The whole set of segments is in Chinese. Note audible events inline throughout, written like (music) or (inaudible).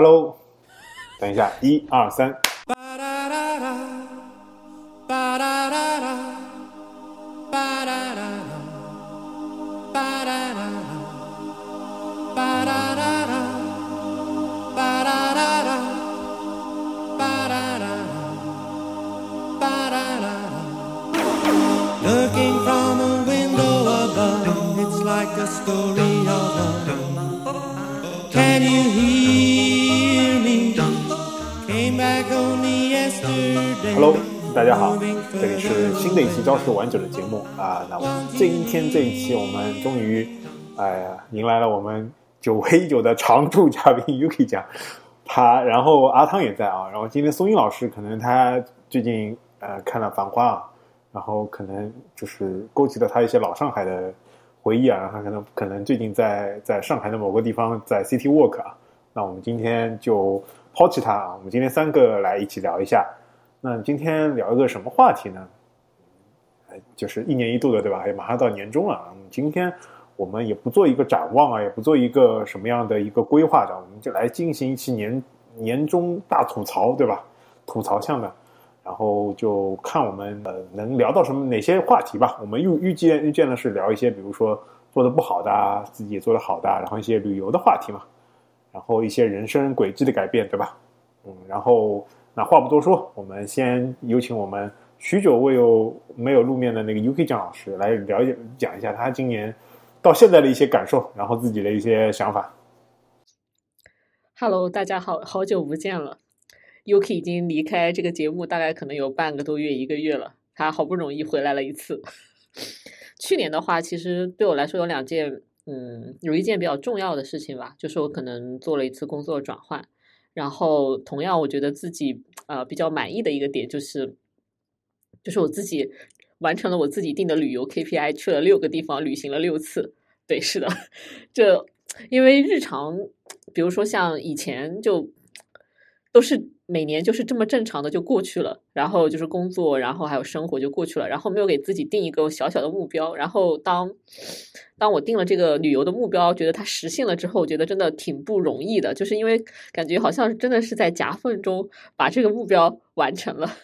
Hello，等一下，一二三。朝食玩者》的节目啊。那我们今天这一期，我们终于哎呀迎来了我们久违已久的常驻嘉宾 Yuki 讲他，然后阿汤也在啊。然后今天松英老师可能他最近呃看了《繁花》啊，然后可能就是勾起了他一些老上海的回忆啊。然后他可能可能最近在在上海的某个地方在 City Walk 啊。那我们今天就抛弃他啊，我们今天三个来一起聊一下。那今天聊一个什么话题呢？就是一年一度的，对吧？也马上到年终了。今天我们也不做一个展望啊，也不做一个什么样的一个规划的，我们就来进行一期年年终大吐槽，对吧？吐槽项的，然后就看我们呃能聊到什么哪些话题吧。我们预预计预见的是聊一些，比如说做的不好的，自己也做的好的，然后一些旅游的话题嘛，然后一些人生轨迹的改变，对吧？嗯，然后那话不多说，我们先有请我们许久未有没有露面的那个 UK 酱老师来了解讲一下他今年到现在的一些感受，然后自己的一些想法。Hello，大家好，好久不见了。UK 已经离开这个节目，大概可能有半个多月、一个月了。他好不容易回来了一次。(laughs) 去年的话，其实对我来说有两件，嗯，有一件比较重要的事情吧，就是我可能做了一次工作转换。然后，同样我觉得自己呃比较满意的一个点就是，就是我自己完成了我自己定的旅游 KPI，去了六个地方旅行了六次。对，是的，这因为日常，比如说像以前就都是每年就是这么正常的就过去了，然后就是工作，然后还有生活就过去了，然后没有给自己定一个小小的目标。然后当当我定了这个旅游的目标，觉得它实现了之后，觉得真的挺不容易的，就是因为感觉好像真的是在夹缝中把这个目标完成了。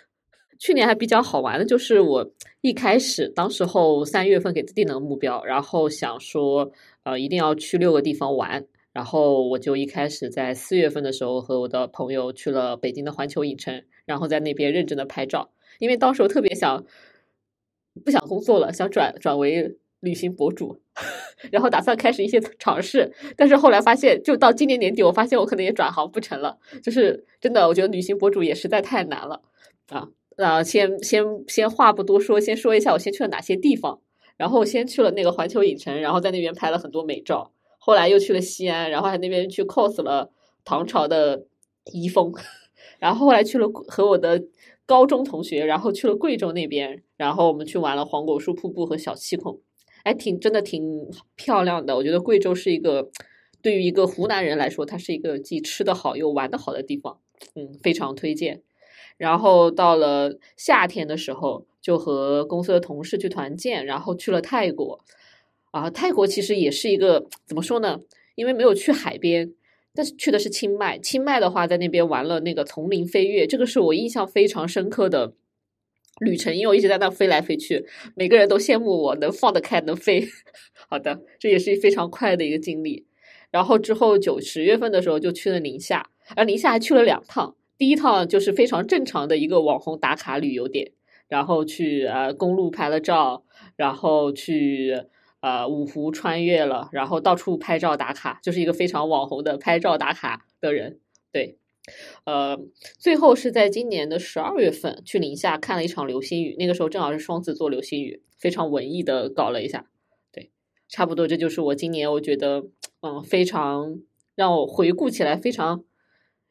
去年还比较好玩的就是我一开始当时候三月份给自己定了目标，然后想说呃一定要去六个地方玩，然后我就一开始在四月份的时候和我的朋友去了北京的环球影城，然后在那边认真的拍照，因为当时我特别想不想工作了，想转转为旅行博主，(laughs) 然后打算开始一些尝试，但是后来发现，就到今年年底，我发现我可能也转行不成了，就是真的，我觉得旅行博主也实在太难了啊。呃，先先先话不多说，先说一下我先去了哪些地方。然后先去了那个环球影城，然后在那边拍了很多美照。后来又去了西安，然后还那边去 cos 了唐朝的遗风。然后后来去了和我的高中同学，然后去了贵州那边，然后我们去玩了黄果树瀑布和小七孔，哎，挺真的挺漂亮的。我觉得贵州是一个对于一个湖南人来说，它是一个既吃得好又玩得好的地方，嗯，非常推荐。然后到了夏天的时候，就和公司的同事去团建，然后去了泰国。啊，泰国其实也是一个怎么说呢？因为没有去海边，但是去的是清迈。清迈的话，在那边玩了那个丛林飞跃，这个是我印象非常深刻的旅程，因为我一直在那飞来飞去，每个人都羡慕我能放得开，能飞。(laughs) 好的，这也是非常快的一个经历。然后之后九十月份的时候就去了宁夏，而宁夏还去了两趟。第一趟就是非常正常的一个网红打卡旅游点，然后去呃公路拍了照，然后去呃五湖穿越了，然后到处拍照打卡，就是一个非常网红的拍照打卡的人。对，呃，最后是在今年的十二月份去宁夏看了一场流星雨，那个时候正好是双子座流星雨，非常文艺的搞了一下。对，差不多这就是我今年我觉得嗯非常让我回顾起来非常。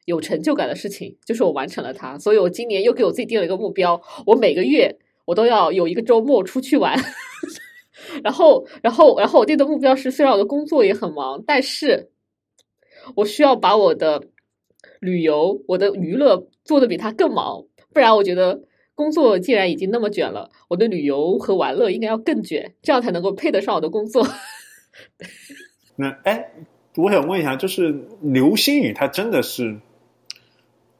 有成就感的事情，就是我完成了它，所以我今年又给我自己定了一个目标，我每个月我都要有一个周末出去玩。(laughs) 然后，然后，然后我定的目标是，虽然我的工作也很忙，但是我需要把我的旅游、我的娱乐做的比他更忙，不然我觉得工作既然已经那么卷了，我的旅游和玩乐应该要更卷，这样才能够配得上我的工作。(laughs) 那哎，我想问一下，就是流星雨，它真的是，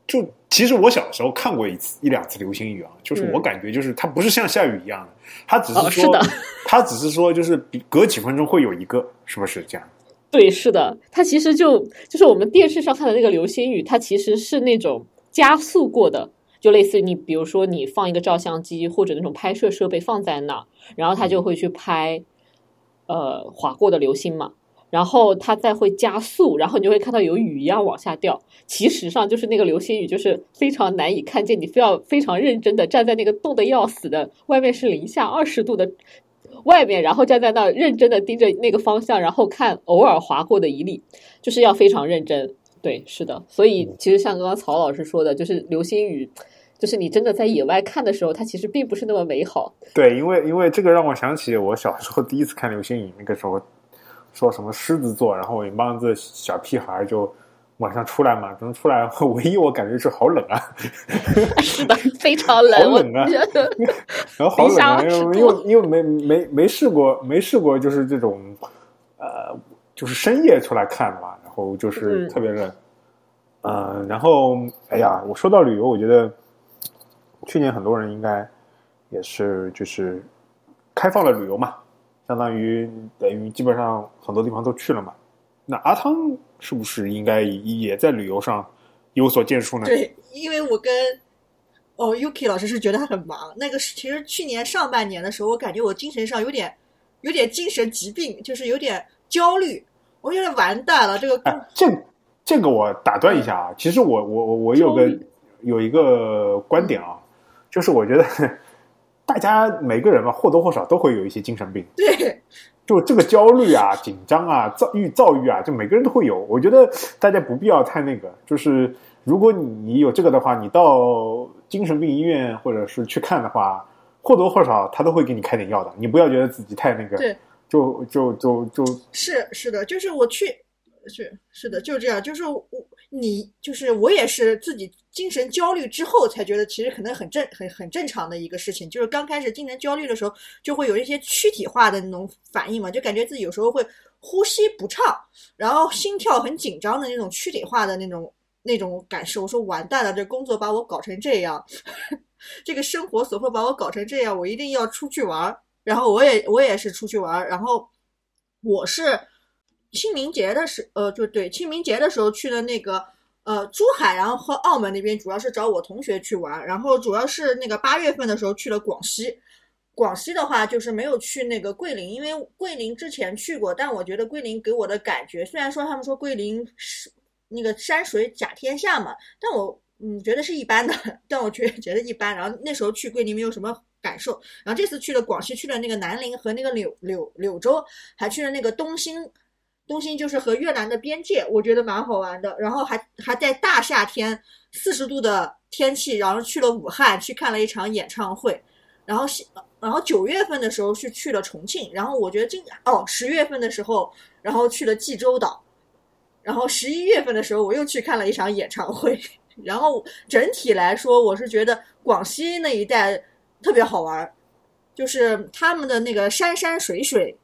就其实我小时候看过一次一两次流星雨啊，就是我感觉就是它不是像下雨一样的，它只是说，哦是的它只是说就是比隔几分钟会有一个，是不是这样？(laughs) 对，是的，它其实就就是我们电视上看的那个流星雨，它其实是那种加速过的，就类似于你比如说你放一个照相机或者那种拍摄设备放在那儿，然后它就会去拍呃划过的流星嘛。然后它再会加速，然后你就会看到有雨一样往下掉。其实上就是那个流星雨，就是非常难以看见，你非要非常认真的站在那个冻得要死的，外面是零下二十度的外面，然后站在那认真的盯着那个方向，然后看偶尔划过的一粒，就是要非常认真。对，是的，所以其实像刚刚曹老师说的，就是流星雨，就是你真的在野外看的时候，它其实并不是那么美好。对，因为因为这个让我想起我小时候第一次看流星雨，那个时候说什么狮子座，然后一帮子小屁孩儿就晚上出来嘛，等出来，唯一我感觉是好冷啊，(laughs) 是的，非常冷，好冷啊 (laughs) 然后好冷啊，零下20因为因为因为没没没试过没试过就是这种呃就是深夜出来看嘛，然后就是嗯。特别冷，呃，然后哎呀，我说到旅游，我觉得去年很多人应该也是就是开放了旅游嘛，相当于等于基本上很多地方都去了嘛。那阿汤是不是应该也在旅游上有所建树呢？对，因为我跟哦 Yuki 老师是觉得他很忙。那个是其实去年上半年的时候，我感觉我精神上有点有点精神疾病，就是有点焦虑。我觉得完蛋了，这个哎，这这个我打断一下啊，其实我我我我有个有一个观点啊，就是我觉得大家每个人嘛或多或少都会有一些精神病，对。就这个焦虑啊、(laughs) 紧张啊、躁郁、躁郁啊，就每个人都会有。我觉得大家不必要太那个，就是如果你有这个的话，你到精神病医院或者是去看的话，或多或少他都会给你开点药的。你不要觉得自己太那个，对，就就就就是是的，就是我去是是的，就这样，就是我你就是我也是自己精神焦虑之后才觉得，其实可能很正很很正常的一个事情。就是刚开始精神焦虑的时候，就会有一些躯体化的那种反应嘛，就感觉自己有时候会呼吸不畅，然后心跳很紧张的那种躯体化的那种那种感受。我说完蛋了，这工作把我搞成这样，(laughs) 这个生活所迫把我搞成这样，我一定要出去玩儿。然后我也我也是出去玩儿，然后我是清明节的时，呃，就对清明节的时候去的那个呃珠海，然后和澳门那边主要是找我同学去玩，然后主要是那个八月份的时候去了广西。广西的话就是没有去那个桂林，因为桂林之前去过，但我觉得桂林给我的感觉，虽然说他们说桂林是那个山水甲天下嘛，但我嗯觉得是一般的，但我觉得觉得一般。然后那时候去桂林没有什么感受，然后这次去了广西，去了那个南宁和那个柳柳柳州，还去了那个东兴，东兴就是和越南的边界，我觉得蛮好玩的。然后还还在大夏天四十度的天气，然后去了武汉去看了一场演唱会，然后是然后九月份的时候是去了重庆，然后我觉得今哦十月份的时候，然后去了济州岛，然后十一月份的时候我又去看了一场演唱会。(laughs) 然后整体来说，我是觉得广西那一带特别好玩，就是他们的那个山山水水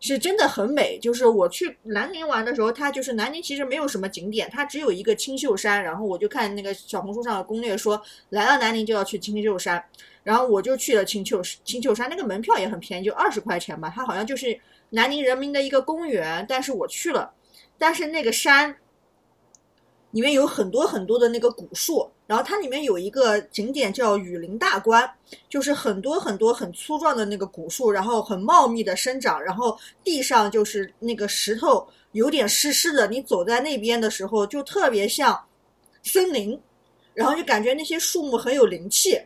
是真的很美。就是我去南宁玩的时候，它就是南宁其实没有什么景点，它只有一个青秀山。然后我就看那个小红书上的攻略说，来到南宁就要去青秀山，然后我就去了青秀青秀山，那个门票也很便宜，就二十块钱吧。它好像就是南宁人民的一个公园，但是我去了，但是那个山。里面有很多很多的那个古树，然后它里面有一个景点叫雨林大观，就是很多很多很粗壮的那个古树，然后很茂密的生长，然后地上就是那个石头有点湿湿的，你走在那边的时候就特别像森林，然后就感觉那些树木很有灵气，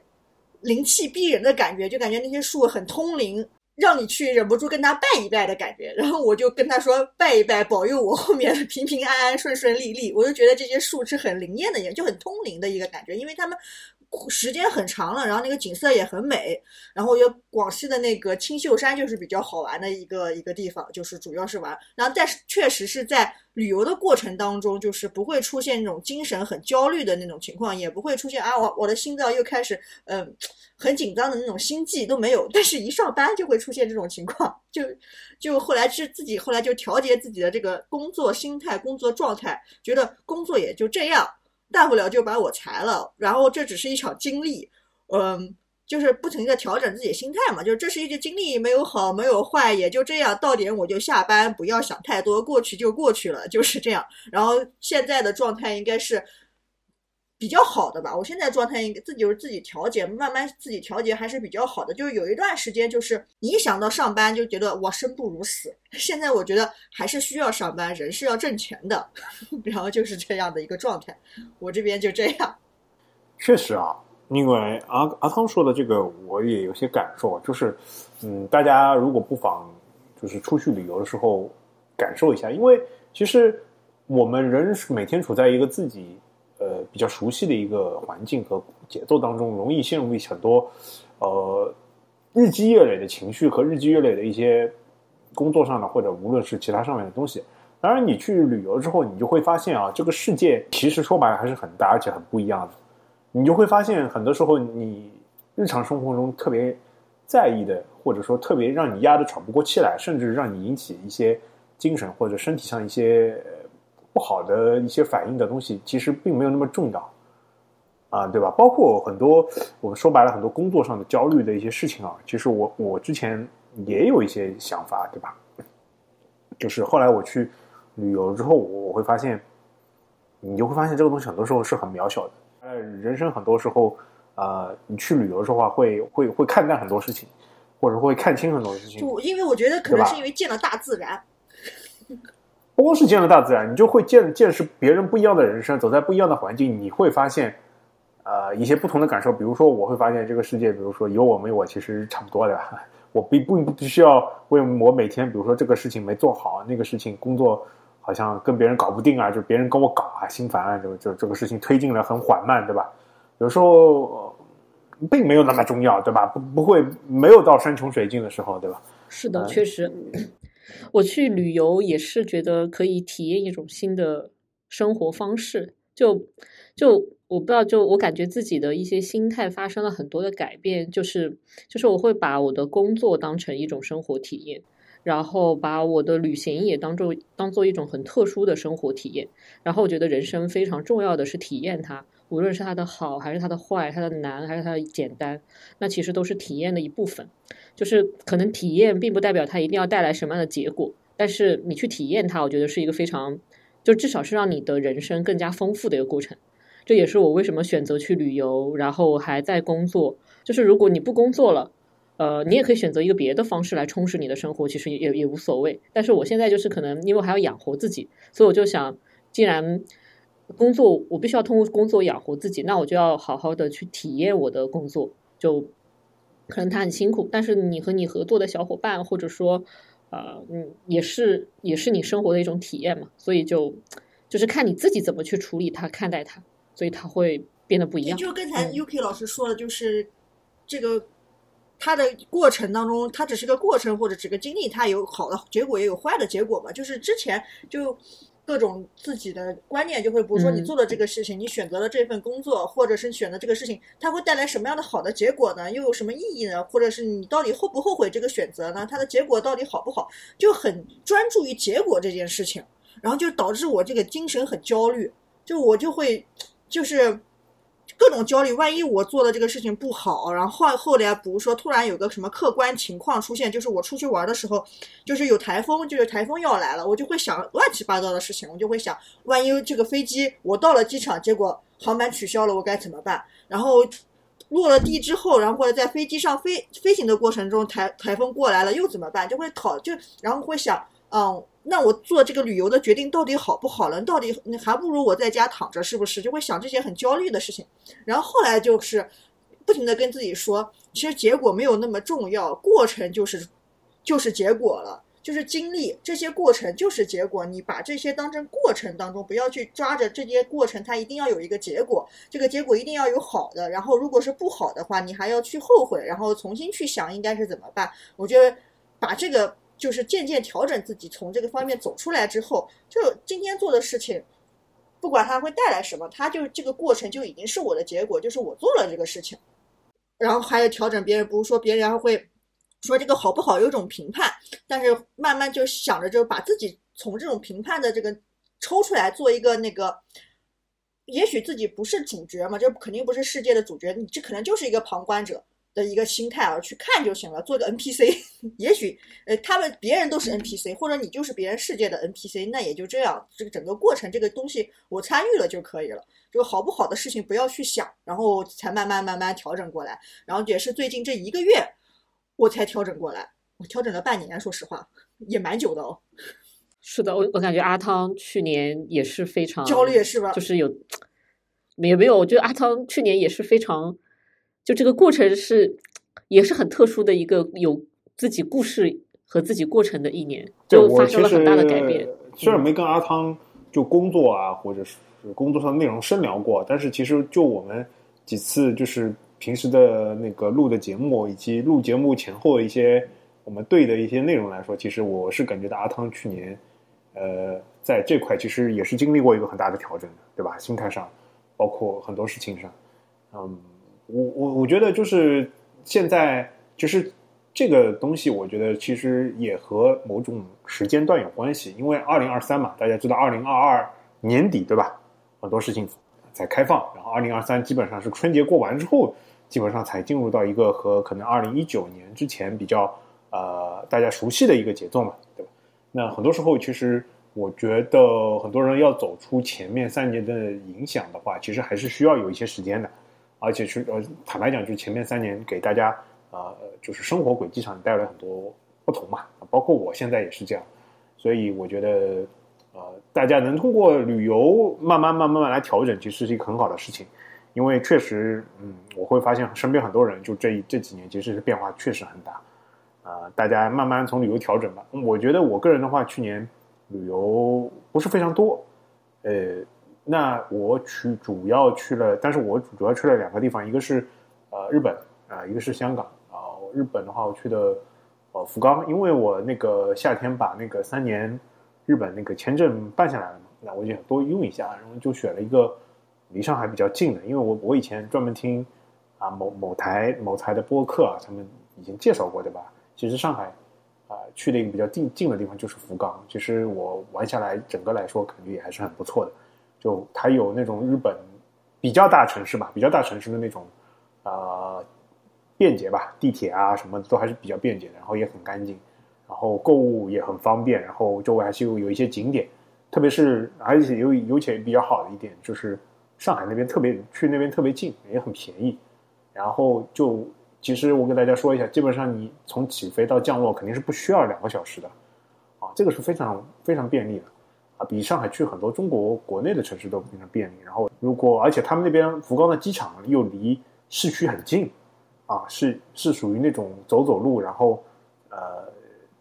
灵气逼人的感觉，就感觉那些树很通灵。让你去忍不住跟他拜一拜的感觉，然后我就跟他说拜一拜，保佑我后面平平安安、顺顺利利。我就觉得这些树是很灵验的，也就很通灵的一个感觉，因为他们时间很长了，然后那个景色也很美，然后又广西的那个青秀山就是比较好玩的一个一个地方，就是主要是玩，然后但是确实是在旅游的过程当中，就是不会出现那种精神很焦虑的那种情况，也不会出现啊我我的心脏又开始嗯、很紧张的那种心悸都没有，但是一上班就会出现这种情况，就就后来是自己后来就调节自己的这个工作心态、工作状态，觉得工作也就这样，大不了就把我裁了，然后这只是一场经历，嗯。就是不停的调整自己心态嘛，就是这是一个经历，没有好，没有坏，也就这样，到点我就下班，不要想太多，过去就过去了，就是这样。然后现在的状态应该是比较好的吧，我现在状态应该自己就是自己调节，慢慢自己调节还是比较好的。就是有一段时间，就是你一想到上班就觉得我生不如死，现在我觉得还是需要上班，人是要挣钱的，(laughs) 然后就是这样的一个状态。我这边就这样。确实啊，因为阿阿汤说的这个，我也有些感受，就是，嗯，大家如果不妨就是出去旅游的时候感受一下，因为其实我们人是每天处在一个自己呃比较熟悉的一个环境和节奏当中，容易陷入一些很多呃日积月累的情绪和日积月累的一些工作上的或者无论是其他上面的东西。当然，你去旅游之后，你就会发现啊，这个世界其实说白了还是很大，而且很不一样的。你就会发现，很多时候你日常生活中特别在意的，或者说特别让你压得喘不过气来，甚至让你引起一些精神或者身体上一些不好的一些反应的东西，其实并没有那么重要啊，对吧？包括很多我说白了，很多工作上的焦虑的一些事情啊，其实我我之前也有一些想法，对吧？就是后来我去旅游之后，我会发现，你就会发现这个东西很多时候是很渺小的。呃，人生很多时候，呃，你去旅游的话会，会会看淡很多事情，或者会看清很多事情。就因为我觉得可能是因为见了大自然，不 (laughs) 光是见了大自然，你就会见见识别人不一样的人生，走在不一样的环境，你会发现，呃，一些不同的感受。比如说，我会发现这个世界，比如说有我没我，其实差不多的。(laughs) 我不不不需要为我每天，比如说这个事情没做好，那个事情工作好像跟别人搞不定啊，就别人跟我搞啊，心烦啊，就就这个事情推进的很缓慢，对吧？有时候、呃并没有那么重要，对吧？不不会没有到山穷水尽的时候，对吧？是的，嗯确实，(clears throat) 我去旅游也是觉得可以体验一种新的生活方式。就就我不知道，就我感觉自己的一些心态发生了很多的改变，就是就是我会把我的工作当成一种生活体验，然后把我的旅行也当做当做一种很特殊的生活体验。然后我觉得人生非常重要的是体验它，无论是它的好还是它的坏，它的难还是它的简单，那其实都是体验的一部分。就是可能体验并不代表它一定要带来什么样的结果，但是你去体验它，我觉得是一个非常，就至少是让你的人生更加丰富的一个过程。这也是我为什么选择去旅游，然后还在工作。就是如果你不工作了，呃，你也可以选择一个别的方式来充实你的生活，其实也也也无所谓。但是我现在就是可能因为我还要养活自己，所以我就想，既然工作我必须要通过工作养活自己，那我就要好好的去体验我的工作。就可能他很辛苦，但是你和你合作的小伙伴，或者说，呃，嗯，也是也是你生活的一种体验嘛，所以就就是看你自己怎么去处理它、看待它，所以它会变得不一样。就是刚才嗯 Yuki 老师说的，就是这个它的过程当中，它只是个过程或者只是个经历，它有好的结果也有坏的结果嘛。就是之前就各种自己的观念就会，比如说你嗯做了这个事情，你选择了这份工作，或者是选择这个事情，它会带来什么样的好的结果呢？又有什么意义呢？或者是你到底后不后悔这个选择呢？它的结果到底好不好？就很专注于结果这件事情，然后就导致我这个精神很焦虑，就我就会就是。各种焦虑，万一我做的这个事情不好，然后后后来比如说突然有个什么客观情况出现，就是我出去玩的时候，就是有台风，就是台风要来了，我就会想乱七八糟的事情，我就会想，万一这个飞机我到了机场，结果航班取消了，我该怎么办？然后落了地之后，然后或者在飞机上飞飞行的过程中，台台风过来了又怎么办？就会讨就然后会想，嗯，那我做这个旅游的决定到底好不好呢？到底你还不如我在家躺着，是不是？就会想这些很焦虑的事情。然后后来就是不停的跟自己说，其实结果没有那么重要，过程就是就是结果了。就是经历这些过程就是结果，你把这些当成过程当中，不要去抓着这些过程，它一定要有一个结果，这个结果一定要有好的，然后如果是不好的话，你还要去后悔，然后重新去想应该是怎么办。我觉得把这个就是渐渐调整自己，从这个方面走出来之后，就今天做的事情。不管它会带来什么，它就这个过程就已经是我的结果，就是我做了这个事情，然后还有调整别人，不是说别人会说这个好不好，有种评判，但是慢慢就想着就把自己从这种评判的这个抽出来，做一个那个，也许自己不是主角嘛，就肯定不是世界的主角，你这可能就是一个旁观者。的一个心态而去看就行了，做个 NPC，(laughs) 也许呃他们别人都是 NPC，或者你就是别人世界的 NPC，那也就这样，这个整个过程这个东西我参与了就可以了。这个好不好的事情不要去想，然后才慢慢慢慢调整过来。然后也是最近这一个月我才调整过来，我调整了半年，说实话也蛮久的哦。是的，我我感觉阿汤去年也是非常焦虑，是吧？就是有没没有？我觉得阿汤去年也是非常。就这个过程是，也是很特殊的一个有自己故事和自己过程的一年，就发生了很大的改变。虽然没跟阿汤就工作啊，或者是工作上的内容深聊过，但是其实就我们几次就是平时的那个录的节目，以及录节目前后的一些我们对的一些内容来说，其实我是感觉到阿汤去年，呃，在这块其实也是经历过一个很大的调整的，对吧？心态上，包括很多事情上，嗯。我我我觉得就是现在，就是这个东西，我觉得其实也和某种时间段有关系。因为二零二三嘛，大家知道二零二二年底对吧？很多事情才开放，然后二零二三基本上是春节过完之后，基本上才进入到一个和可能二零一九年之前比较呃大家熟悉的一个节奏嘛，对吧？那很多时候，其实我觉得很多人要走出前面三年的影响的话，其实还是需要有一些时间的。而且是呃，坦白讲，就是前面三年给大家呃，就是生活轨迹上带来很多不同嘛，包括我现在也是这样，所以我觉得呃，大家能通过旅游慢慢慢慢慢来调整，其实是一个很好的事情，因为确实，嗯，我会发现身边很多人就这这几年其实是变化确实很大，啊，大家慢慢从旅游调整吧。我觉得我个人的话，去年旅游不是非常多，呃。那我去主要去了，但是我主要去了两个地方，一个是呃日本啊，一个是香港啊。日本的话，我去的呃福冈，因为我那个夏天把那个三年日本那个签证办下来了嘛，那我就想多用一下，然后就选了一个离上海比较近的，因为我我以前专门听啊某某台某台的播客啊，他们已经介绍过对吧？其实上海啊去的一个比较近近的地方就是福冈，其实我玩下来整个来说感觉也还是很不错的。就它有那种日本比较大城市吧，比较大城市的那种呃便捷吧，地铁啊什么都还是比较便捷的，然后也很干净，然后购物也很方便，然后周围还是有有一些景点，特别是而且有有且比较好的一点就是上海那边特别去那边特别近，也很便宜，然后就其实我给大家说一下，基本上你从起飞到降落肯定是不需要两个小时的，啊，这个是非常非常便利的。比上海去很多中国国内的城市都非常便利。然后，如果而且他们那边福冈的机场又离市区很近，啊，是是属于那种走走路，然后呃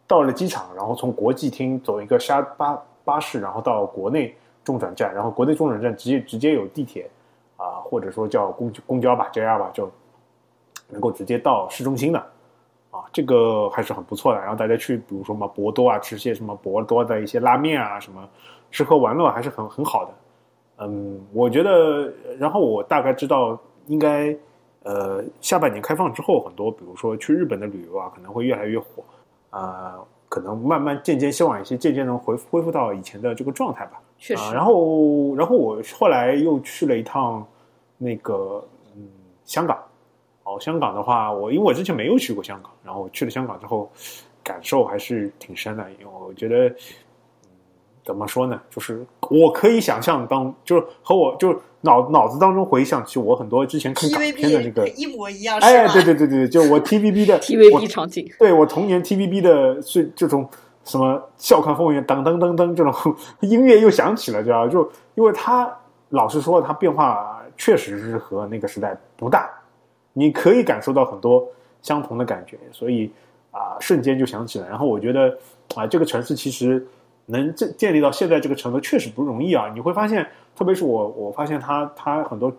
到了机场，然后从国际厅走一个沙巴巴士，然后到国内中转站，然后国内中转站直接直接有地铁啊，或者说叫公公交吧，JR 吧，就能够直接到市中心的。啊，这个还是很不错的。然后大家去，比如说嘛，博多啊，吃些什么博多的一些拉面啊，什么吃喝玩乐还是很很好的。嗯，我觉得，然后我大概知道，应该呃下半年开放之后，很多比如说去日本的旅游啊，可能会越来越火。啊，可能慢慢渐渐希望一些渐渐能恢恢复到以前的这个状态吧。确实。然后，然后我后来又去了一趟那个嗯香港。哦，香港的话，我因为我之前没有去过香港，然后去了香港之后，感受还是挺深的。因为我觉得，怎么说呢，就是我可以想象当，就是和我就脑脑子当中回想起我很多之前看港片的那个一模一样。哎，对对对对，就我 TVB 的 (laughs) TVB 场景，对我童年 TVB 的是这种什么《笑看风云》噔噔噔噔这种 (laughs) 音乐又响起了，知道就因为它老实说，它变化确实是和那个时代不大。你可以感受到很多相同的感觉，所以，啊瞬间就想起来。然后我觉得啊，这个城市其实能建建立到现在这个程度确实不容易啊。你会发现，特别是我我发现它它很多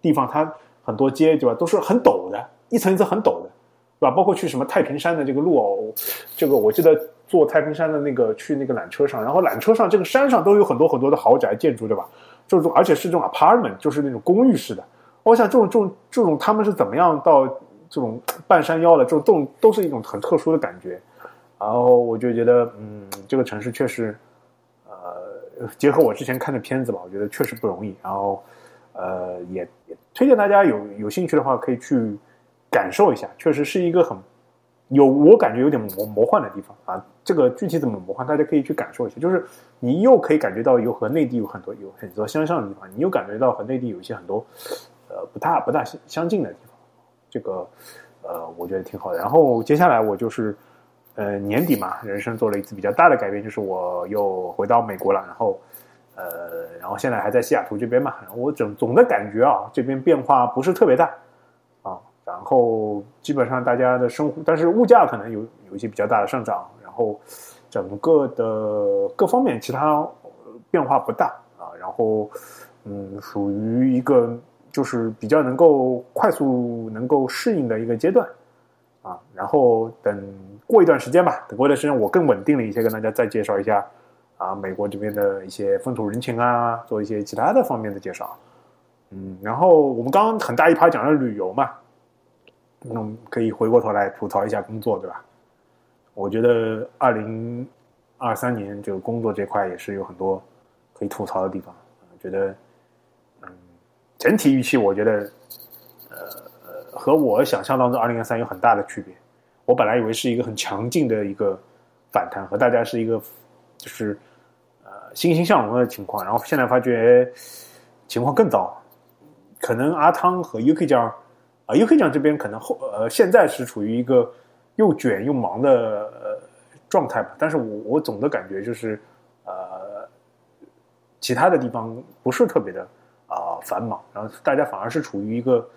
地方它很多街对吧，都是很陡的，一层一层很陡的，对吧？包括去什么太平山的这个路哦，这个我记得坐太平山的那个去那个缆车上，然后缆车上这个山上都有很多很多的豪宅建筑，对吧？这种而且是这种 apartment，就是那种公寓式的。我想这种这种这种他们是怎么样到这种半山腰的？这种这种都是一种很特殊的感觉。然后我就觉得，嗯，这个城市确实，呃，结合我之前看的片子吧，我觉得确实不容易。然后，呃，也也推荐大家有有兴趣的话，可以去感受一下，确实是一个很有我感觉有点魔魔幻的地方啊。这个具体怎么魔幻，大家可以去感受一下。就是你又可以感觉到有和内地有很多有很多相像的地方，你又感觉到和内地有一些很多呃不大不大相相近的地方。这个呃，我觉得挺好的。然后接下来我就是呃年底嘛，人生做了一次比较大的改变，就是我又回到美国了。然后呃，然后现在还在西雅图这边嘛。我总总的感觉啊，这边变化不是特别大啊。然后基本上大家的生活，但是物价可能有有一些比较大的上涨。然后整个的各方面其他变化不大啊。然后嗯，属于一个。就是比较能够快速能够适应的一个阶段，啊，然后等过一段时间吧，等过一段时间我更稳定了一些，跟大家再介绍一下啊，美国这边的一些风土人情啊，做一些其他的方面的介绍，嗯，然后我们刚刚很大一趴讲了旅游嘛，那我们可以回过头来吐槽一下工作，对吧？我觉得二零二三年这个工作这块也是有很多可以吐槽的地方，觉得。整体预期，我觉得，呃，和我想象当中二零二三有很大的区别。我本来以为是一个很强劲的一个反弹，和大家是一个就是呃欣欣向荣的情况，然后现在发觉情况更糟。可能阿汤和 UK 酱啊，UK 酱这边可能后呃现在是处于一个又卷又忙的呃状态吧。但是我我总的感觉就是呃其他的地方不是特别的。啊，繁忙，然后大家反而是处于一个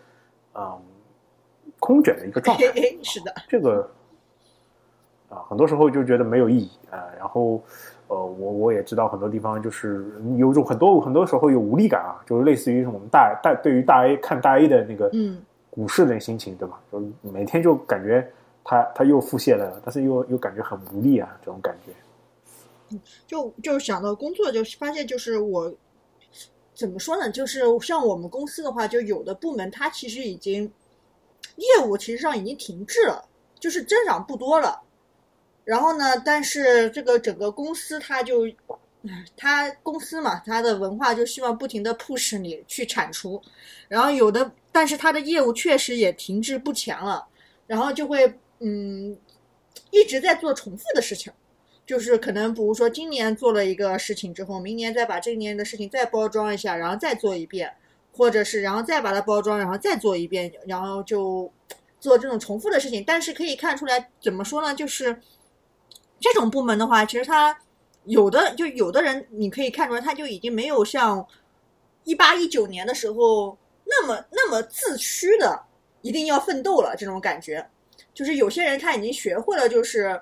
嗯空卷的一个状态。(laughs) 是的，这个啊，很多时候就觉得没有意义啊。然后呃，我我也知道很多地方就是有种很多很多时候有无力感啊，就是类似于我们大大对于大 A 看大 A 的那个嗯股市的心情，对吧？就每天就感觉他他又腹泻了，但是又又感觉很无力啊，这种感觉。就就想到工作，就发现就是我。怎么说呢？就是像我们公司的话，就有的部门它其实已经业务其实上已经停滞了，就是增长不多了。然后呢，但是这个整个公司它就，它公司嘛，它的文化就希望不停的 push 你去产出。然后有的，但是它的业务确实也停滞不前了，然后就会嗯一直在做重复的事情。就是可能，比如说今年做了一个事情之后，明年再把这一年的事情再包装一下，然后再做一遍，或者是然后再把它包装，然后再做一遍，然后就做这种重复的事情。但是可以看出来，怎么说呢？就是这种部门的话，其实他有的就有的人，你可以看出来，他就已经没有像一八一九年的时候那么那么自驱的一定要奋斗了这种感觉。就是有些人他已经学会了，就是。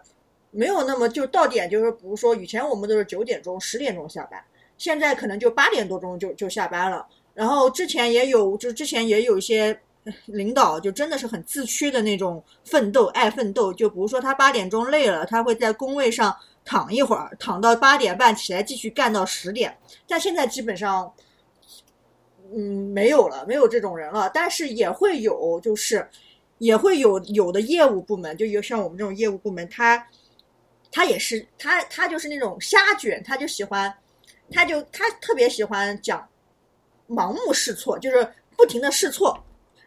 没有那么就到点，就是比如说以前我们都是九点钟、十点钟下班，现在可能就八点多钟就就下班了。然后之前也有，就之前也有一些领导就真的是很自驱的那种奋斗，爱奋斗。就比如说他八点钟累了，他会在工位上躺一会儿，躺到八点半起来继续干到十点。但现在基本上，嗯，没有了，没有这种人了。但是也会有，就是也会有有的业务部门，就有像我们这种业务部门，他。他也是，他他就是那种瞎卷，他就喜欢，他就他特别喜欢讲盲目试错，就是不停的试错，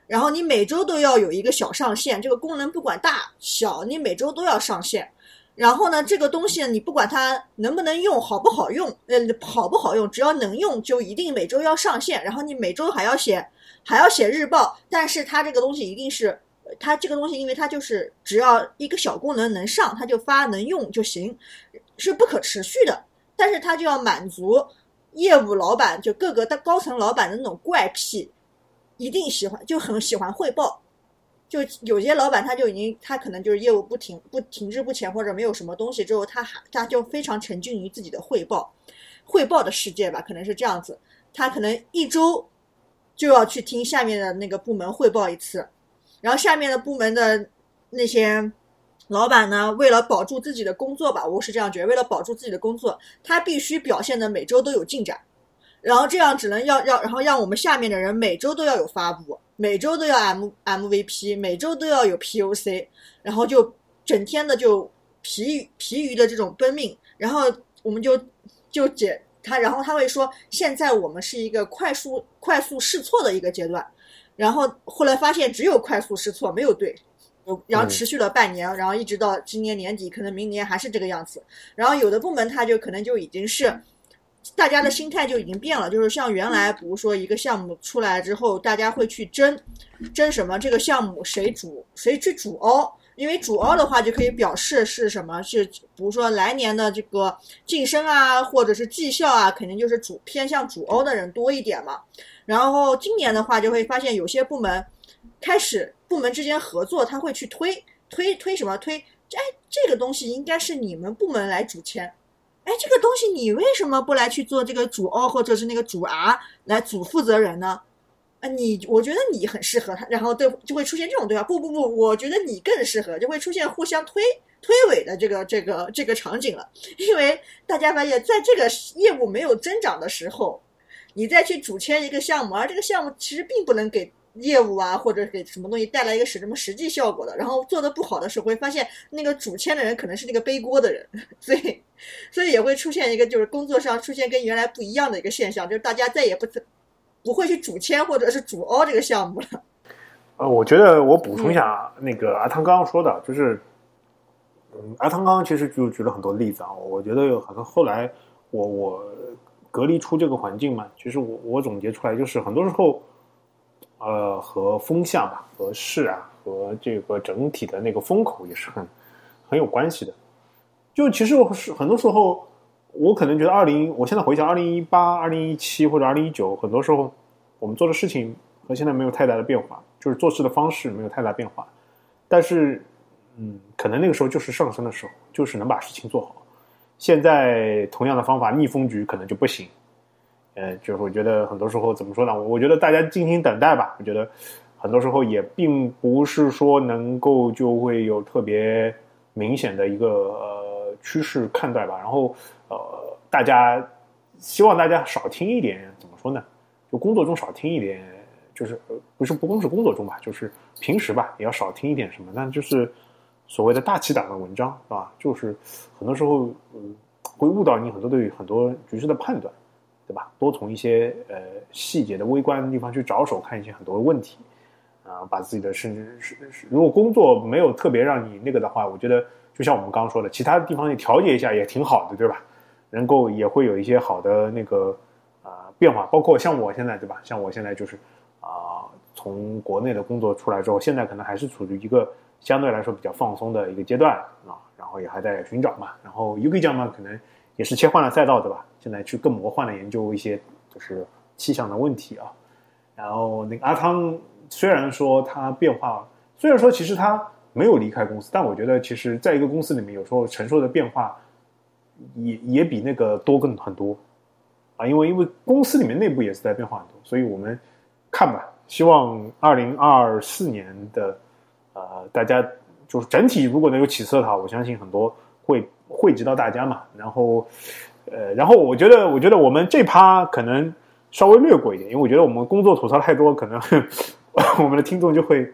然后你每周都要有一个小上线，这个功能不管大小，你每周都要上线。然后呢，这个东西你不管它能不能用，好不好用，呃，好不好用，只要能用，就一定每周要上线。然后你每周还要写，还要写日报，但是它这个东西一定是。它这个东西，因为它就是只要一个小功能能上，它就发能用就行，是不可持续的。但是它就要满足业务老板，就各个的高层老板的那种怪癖，一定喜欢就很喜欢汇报，就有些老板他就已经他可能就是业务不停不停滞不前或者没有什么东西之后，他还他就非常沉浸于自己的汇报汇报的世界吧，可能是这样子。他可能一周就要去听下面的那个部门汇报一次，然后下面的部门的那些老板呢，为了保住自己的工作吧，我是这样觉得，为了保住自己的工作，他必须表现的每周都有进展。然后这样只能要要，然后让我们下面的人每周都要有发布，每周都要 M MVP，每周都要有 POC，然后就整天的就疲于疲于的这种奔命，然后我们就就解他，然后他会说，现在我们是一个快速快速试错的一个阶段，然后后来发现只有快速试错，没有对。然后持续了半年，然后一直到今年年底，可能明年还是这个样子。然后有的部门它就可能就已经是。大家的心态就已经变了，就是像原来，比如说一个项目出来之后，大家会去争，争什么？这个项目谁主谁去主凹？因为主凹的话就可以表示是什么？是比如说来年的这个晋升啊，或者是绩效啊，肯定就是主偏向主凹的人多一点嘛。然后今年的话，就会发现有些部门开始部门之间合作，他会去推推推什么？推哎，这个东西应该是你们部门来主签。哎，这个东西你为什么不来去做这个主 O 或者是那个主 R 来主负责人呢？啊，你我觉得你很适合他，然后对就会出现这种对话。不不不，我觉得你更适合，就会出现互相推推诿的这个这个这个场景了。因为大家发现，在这个业务没有增长的时候，你再去主签一个项目，而这个项目其实并不能给。业务啊，或者给什么东西带来一个什什么实际效果的，然后做的不好的时候，会发现那个主签的人可能是那个背锅的人，所以，所以也会出现一个就是工作上出现跟原来不一样的一个现象，就是大家再也不不会去主签或者是主凹这个项目了。(laughs) 呃，我觉得我补充一下那个阿汤刚刚说的，就是，嗯，阿汤刚刚其实就举了很多例子啊，我觉得好像后来我我隔离出这个环境嘛，其实我我总结出来就是很多时候。呃，和风向吧，和势啊，和这个整体的那个风口也是很很有关系的。就其实是很多时候，我可能觉得二零，我现在回想二零一八、二零一七或者二零一九，很多时候我们做的事情和现在没有太大的变化，就是做事的方式没有太大变化。但是，嗯，可能那个时候就是上升的时候，就是能把事情做好。现在同样的方法逆风局可能就不行。呃，就是我觉得很多时候怎么说呢？我觉得大家静心等待吧。我觉得很多时候也并不是说能够就会有特别明显的一个呃趋势看待吧。然后呃，大家希望大家少听一点，怎么说呢？就工作中少听一点，就是呃不是不光是工作中吧，就是平时吧也要少听一点什么。那就是所谓的大气党的文章，是吧？就是很多时候会误导你很多对很多局势的判断。对吧？多从一些呃细节的微观的地方去着手看一些很多问题，啊，把自己的甚至是如果工作没有特别让你那个的话，我觉得就像我们刚刚说的，其他的地方你调节一下也挺好的，对吧？能够也会有一些好的那个啊变化，包括像我现在对吧？像我现在就是啊，从国内的工作出来之后，现在可能还是处于一个相对来说比较放松的一个阶段啊，也还在寻找嘛，然后 UK 酱嘛，可能也是切换了赛道，对吧？现在去更魔幻的研究一些就是气象的问题啊，然后那个阿汤虽然说他变化，虽然说其实他没有离开公司，但我觉得其实在一个公司里面，有时候承受的变化也也比那个多更很多。啊，因为因为公司里面内部也是在变化很多，所以我们看吧，希望二零二四年的呃大家就是整体如果能有起色的话，我相信很多会汇集到大家嘛，然后。呃，然后我觉得，我觉得我们这趴可能稍微略过一点，因为我觉得我们工作吐槽太多，可能 (laughs) 我们的听众就会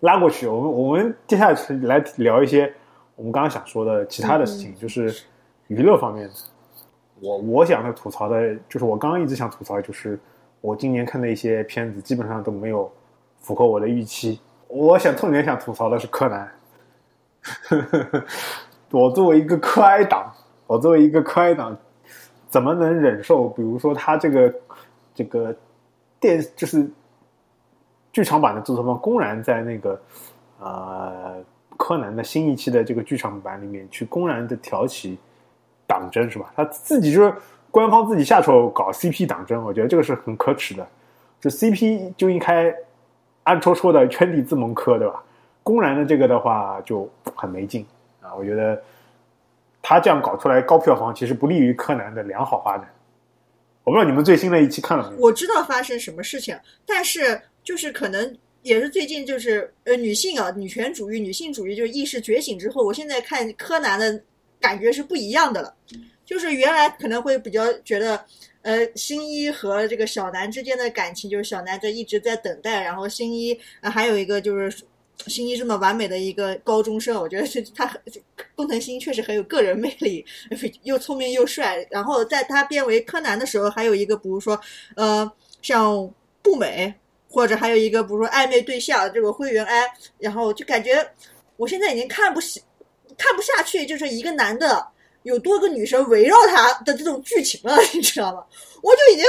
拉过去。我们我们接下来来聊一些我们刚刚想说的其他的事情，就是娱乐方面的。我我想的吐槽的，就是我刚刚一直想吐槽，就是我今年看的一些片子基本上都没有符合我的预期。我想重点想吐槽的是柯南，我作为一个柯哀党。我作为一个科爱党，怎么能忍受？比如说他这个这个电就是剧场版的制作方公然在那个呃柯南的新一期的这个剧场版里面去公然的挑起党争是吧？他自己就是官方自己下手搞 CP 党争，我觉得这个是很可耻的。就 CP 就应该暗戳戳的圈地自萌科，对吧？公然的这个的话就很没劲啊！我觉得他这样搞出来高票房，其实不利于柯南的良好发展。我不知道你们最新的一期看了没有？我知道发生什么事情，但是就是可能也是最近就是呃女性啊女权主义、女性主义就是意识觉醒之后，我现在看柯南的感觉是不一样的了。就是原来可能会比较觉得，呃，新一和这个小南之间的感情，就是小南在一直在等待，然后新一啊还有一个就是新一这么完美的一个高中生，我觉得他工藤新一确实很有个人魅力，又聪明又帅。然后在他变为柯南的时候，还有一个比如说呃像步美，或者还有一个比如说暧昧对象这个灰原哀，然后就感觉我现在已经看不起看不下去，就是一个男的。有多个女生围绕他的这种剧情了，(laughs) 你知道吗？我就已经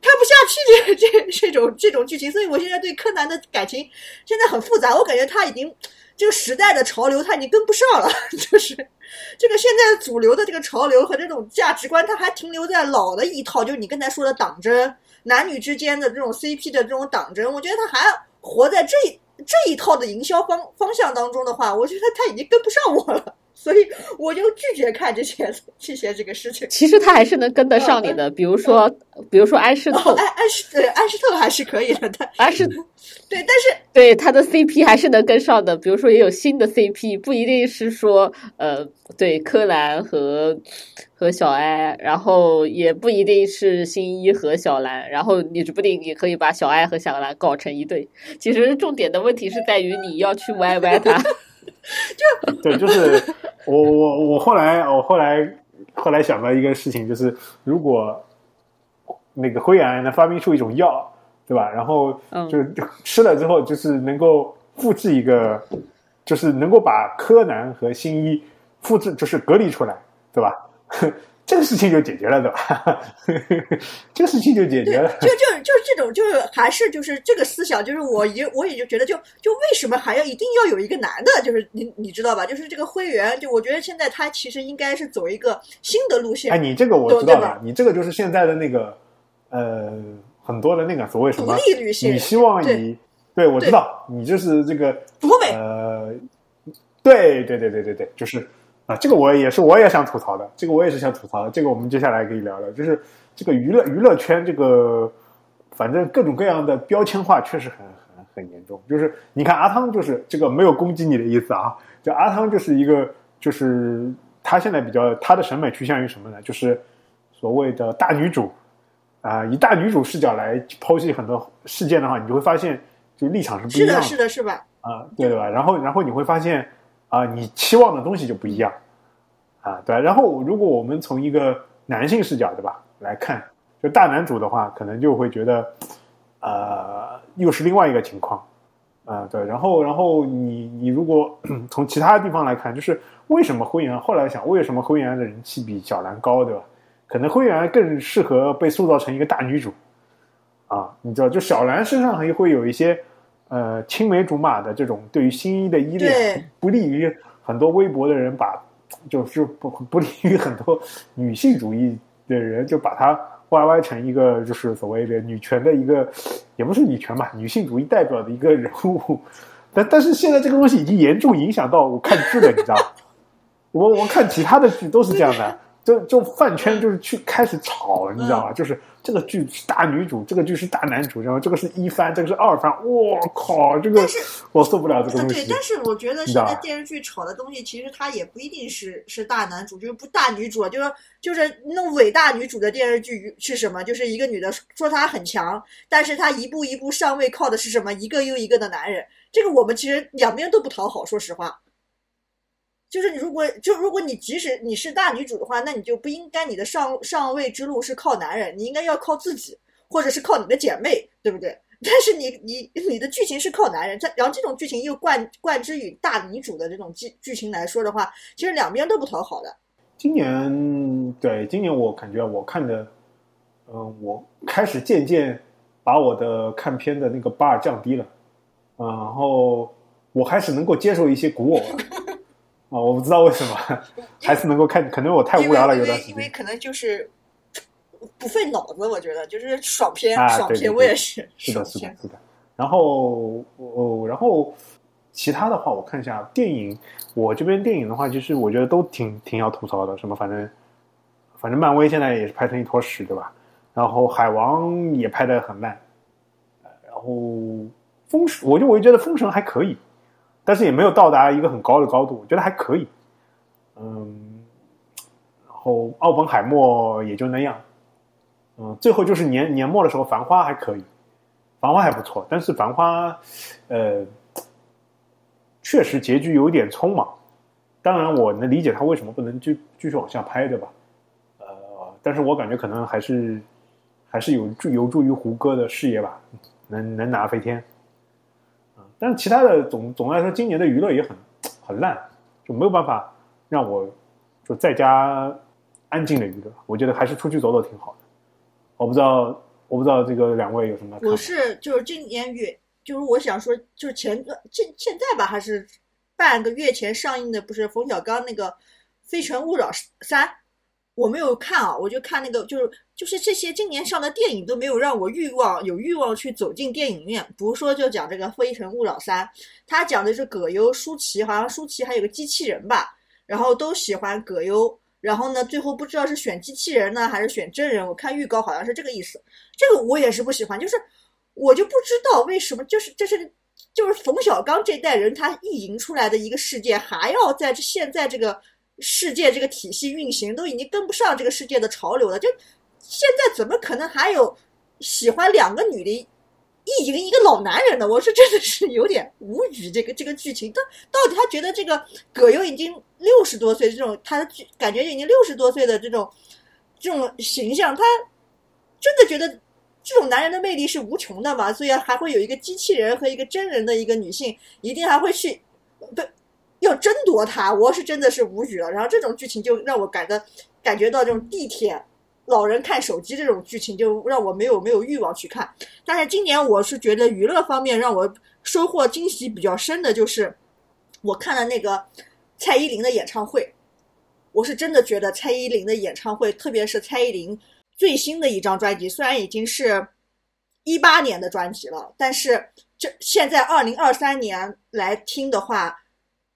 看不下去这 (laughs) 这这种这种剧情，所以我现在对柯南的感情现在很复杂。我感觉他已经这个时代的潮流他已经跟不上了，(laughs) 就是这个现在主流的这个潮流和这种价值观，他还停留在老的一套，就是你刚才说的党争，男女之间的这种 CP 的这种党争。我觉得他还活在这这一套的营销方方向当中的话，我觉得他已经跟不上我了。所以我就拒绝看这些 (laughs) 这些这个事情。其实他还是能跟得上你的，比如说，比如说安室透，安安室对安室透还是可以的，但安室对，但是对他的 CP 还是能跟上的。比如说，也有新的 CP，不一定是说呃，对柯南和和小哀，然后也不一定是新一和小兰，然后你指不定也可以把小哀和小兰搞成一对。其实重点的问题是在于你要去歪歪他。就 (laughs) 对，就是我我我后来我后来后来想到一个事情，就是如果那个灰原能发明出一种药，对吧？然后就吃了之后，就是能够复制一个，就是能够把柯南和新一复制，就是隔离出来，对吧？这个事情就解决了，对吧？(laughs) 这个事情就解决了。就就就是这种，就是还是就是这个思想，就是我也我也就觉得，就就为什么还要一定要有一个男的？就是你你知道吧？就是这个灰原，就我觉得现在他其实应该是走一个新的路线。哎，你这个我知道了，你这个就是现在的那个呃很多的那个所谓什么独立旅行，你希望以对我知道，你就是这个呃，对对对对对对，就是。啊，这个我也是，我也想吐槽的。这个我也是想吐槽的。这个我们接下来可以聊聊，就是这个娱乐娱乐圈这个，反正各种各样的标签化确实很很很严重。就是你看阿汤，就是这个没有攻击你的意思啊，就阿汤就是一个，就是他现在比较他的审美趋向于什么呢？就是所谓的大女主啊，以大女主视角来剖析很多事件的话，你就会发现就立场是不一样的，是的，是吧？啊，对对吧？然后然后你会发现。啊，你期望的东西就不一样，啊，对。然后，如果我们从一个男性视角，对吧，来看，就大男主的话，可能就会觉得，呃，又是另外一个情况，啊，对。然后，然后你你如果 (clears throat) 从其他地方来看，就是为什么灰原后来想，为什么灰原的人气比小兰高，对吧？可能灰原更适合被塑造成一个大女主，啊，你知道，就小兰身上还会有一些。呃，青梅竹马的这种对于新一的依恋，不利于很多微博的人把，就是不不利于很多女性主义的人就把它歪歪成一个就是所谓的女权的一个，也不是女权吧，女性主义代表的一个人物。(laughs) 但但是现在这个东西已经严重影响到我看剧了，你知道我我看其他的剧都是这样的。就就饭圈就是去开始吵，你知道吗？就是这个剧是大女主，这个剧是大男主，然后这个是一番，这个是二番。我靠，这个我受不了这个东西。对，但是我觉得现在电视剧炒的东西，其实它也不一定是是大男主，就是不大女主，就是就是那种伟大女主的电视剧是什么？就是一个女的说她很强，但是她一步一步上位靠的是什么？一个又一个的男人。这个我们其实两边都不讨好，说实话。就是你如果就如果你即使你是大女主的话，那你就不应该你的上上位之路是靠男人，你应该要靠自己，或者是靠你的姐妹，对不对？(laughs) 但是你你你的剧情是靠男人，这然后这种剧情又贯贯之于大女主的这种剧剧情来说的话，其实两边都不讨好的。今年对今年我感觉我看的，嗯，我开始渐渐把我的看片的那个 bar 降低了，然后我开始能够接受一些古偶了。啊，我不知道为什么 (laughs) 还是能够看，可能我太无聊了，有段时间。因为可能就是不费脑子，我觉得就是爽片，爽片，我也是。是的，是的，是的。然后哦，然后其他的话，我看一下电影，我这边电影的话，其实我觉得都挺挺要吐槽的。什么，反正反正漫威现在也是拍成一坨屎，对吧？然后海王也拍的很烂，呃然后封神，我就我就觉得封神还可以，但是也没有到达一个很高的高度，我觉得还可以。嗯，然后奥本海默也就那样。嗯，最后就是年年末的时候，繁花还可以，繁花还不错，但是繁花，呃，确实结局有点匆忙。当然，我能理解他为什么不能继继续往下拍，对吧？呃，但是我感觉可能还是还是有助有助于胡歌的事业吧，能能拿飞天。但是其他的总总的来说，今年的娱乐也很 (tsk) 很烂，就没有办法让我就在家安静的娱乐。我觉得还是出去走走挺好的。我不知道，我不知道这个两位有什么？我是就是今年月，就是我想说，就是前段现现在吧，还是半个月前上映的，不是冯小刚那个《非诚勿扰三》，我没有看啊，我就看那个，就是就是这些今年上的电影都没有让我欲望有欲望去走进电影院。比如说，就讲这个《非诚勿扰三》，他讲的是葛优、舒淇，好像舒淇还有个机器人吧，然后都喜欢葛优。然后呢，最后不知道是选机器人呢，还是选真人。我看预告好像是这个意思。这个我也是不喜欢，就是我就不知道为什么，就是这是就是冯小刚这代人他意淫出来的一个世界，还要在现在这个世界这个体系运行，都已经跟不上这个世界的潮流了。就现在怎么可能还有喜欢两个女的？意淫一个老男人的，我是真的是有点无语。这个这个剧情，他到底他觉得这个葛优已经六十多岁，这种他的感觉已经六十多岁的这种这种形象，他真的觉得这种男人的魅力是无穷的嘛？所以还会有一个机器人和一个真人的一个女性，一定还会去不要争夺他。我是真的是无语了。然后这种剧情就让我感到感觉到这种地铁。老人看手机这种剧情就让我没有没有欲望去看，但是今年我是觉得娱乐方面让我收获惊喜比较深的就是我看了那个蔡依林的演唱会，我是真的觉得蔡依林的演唱会，特别是蔡依林最新的一张专辑，虽然已经是一八年的专辑了，但是这现在二零二三年来听的话，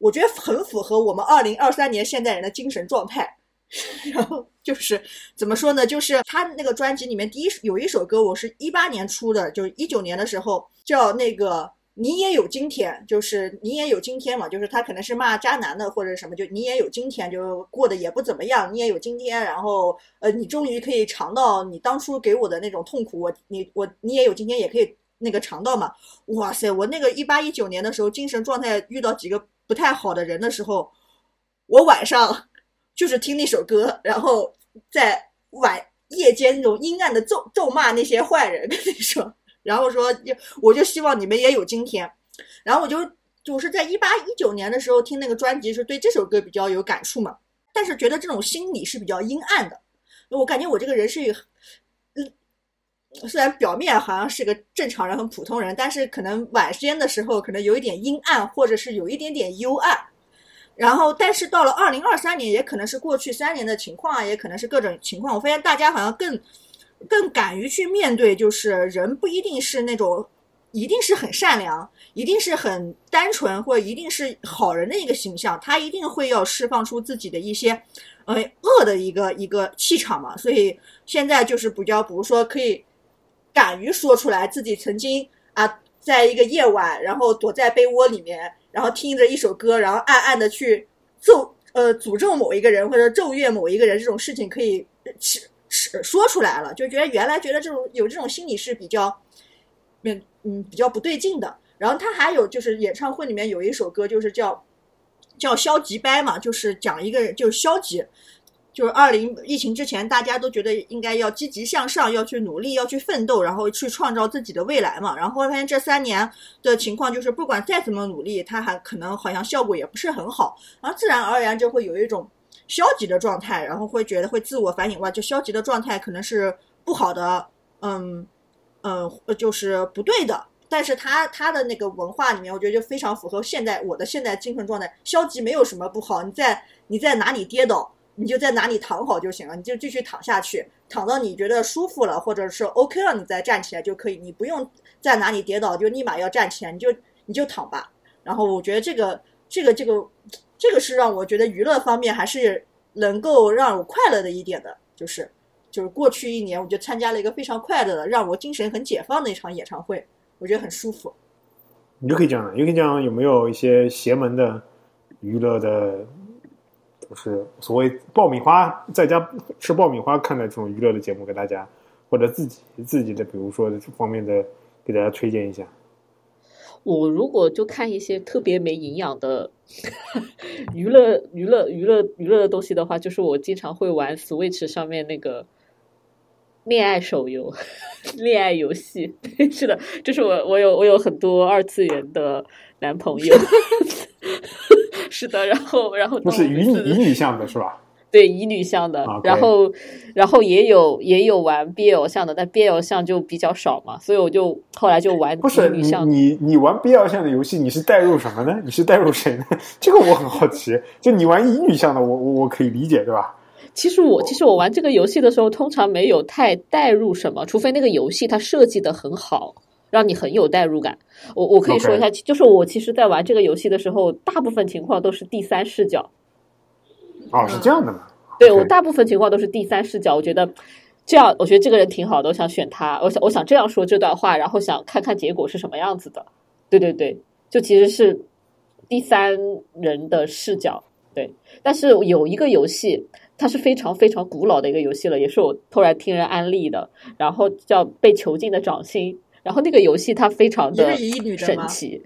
我觉得很符合我们二零二三年现代人的精神状态。(laughs) 然后就是怎么说呢？就是他那个专辑里面第一有一首歌，我是一八年出的，就是一九年的时候叫那个你也有今天，就是你也有今天嘛，就是他可能是骂渣男的或者什么，就你也有今天，就过得也不怎么样，你也有今天，然后呃，你终于可以尝到你当初给我的那种痛苦，我你我你也有今天，也可以那个尝到嘛。哇塞，我那个一八一九年的时候，精神状态遇到几个不太好的人的时候，我晚上。就是听那首歌，然后在晚夜间那种阴暗的咒咒骂那些坏人，跟你说，然后说我就希望你们也有今天，然后我就就是在一八一九年的时候听那个专辑，是对这首歌比较有感触嘛，但是觉得这种心理是比较阴暗的，我感觉我这个人是，虽然表面好像是个正常人、很普通人，但是可能晚间的时候可能有一点阴暗，或者是有一点点幽暗。然后，但是到了二零二三年，也可能是过去三年的情况啊，也可能是各种情况。我发现大家好像更更敢于去面对，就是人不一定是那种一定是很善良，一定是很单纯，或一定是好人的一个形象，他一定会要释放出自己的一些呃恶的一个一个气场嘛。所以现在就是比较，比如说可以敢于说出来自己曾经啊，在一个夜晚，然后躲在被窝里面。然后听着一首歌，然后暗暗的去咒呃诅咒某一个人或者咒怨某一个人，这种事情可以是是说出来了，就觉得原来觉得这种有这种心理是比较嗯嗯比较不对劲的。然后他还有就是演唱会里面有一首歌，就是叫叫消极掰嘛，就是讲一个人就是消极。就是二零疫情之前，大家都觉得应该要积极向上，要去努力，要去奋斗，然后去创造自己的未来嘛。然后发现这三年的情况就是，不管再怎么努力，他还可能好像效果也不是很好，然后自然而然就会有一种消极的状态，然后会觉得会自我反省，哇，就消极的状态可能是不好的，嗯嗯，就是不对的。但是他他的那个文化里面，我觉得就非常符合现在我的现在精神状态。消极没有什么不好，你在你在哪里跌倒。你就在哪里躺好就行了，你就继续躺下去，躺到你觉得舒服了或者是 OK 了，你再站起来就可以，你不用在哪里跌倒就立马要站起来，你就你就躺吧。然后我觉得这个这个这个这个是让我觉得娱乐方面还是能够让我快乐的一点的，就是就是过去一年我就参加了一个非常快乐的，让我精神很解放的一场演唱会，我觉得很舒服。你就可以讲，你可以讲有没有一些邪门的娱乐的，就是所谓爆米花在家吃爆米花看的这种娱乐的节目给大家，或者自己自己的，比如说这方面的给大家推荐一下。我如果就看一些特别没营养的娱乐、娱乐、娱乐、娱乐的东西的话，就是我经常会玩 Switch 上面那个恋爱手游、(laughs) 恋爱游戏。(laughs) 是的，就是我，我有我有很多二次元的男朋友。(laughs) (laughs) 是的，然后然后不是乙女以女向的是吧？对，乙女向的然后然后也有也有玩 BL 向的，但 BL 向就比较少嘛，所以我就后来就玩不是。你你玩 BL 向的游戏，你是代入什么呢？(laughs) 你是代入谁呢？(laughs) 这个我很好奇。就你玩乙女向的，我我我可以理解，对吧？其实我其实我玩这个游戏的时候，通常没有太带入什么，除非那个游戏它设计的很好，让你很有代入感。我我可以说一下就是我其实，在玩这个游戏的时候，大部分情况都是第三视角。哦，是这样的嘛？对我大部分情况都是第三视角，我觉得这样，我觉得这个人挺好的，我想选他，我想我想这样说这段话，然后想看看结果是什么样子的。对对对，就其实是第三人的视角。对，但是有一个游戏，它是非常非常古老的一个游戏了，也是我突然听人安利的，然后叫《被囚禁的掌心》，然后那个游戏它非常的神奇。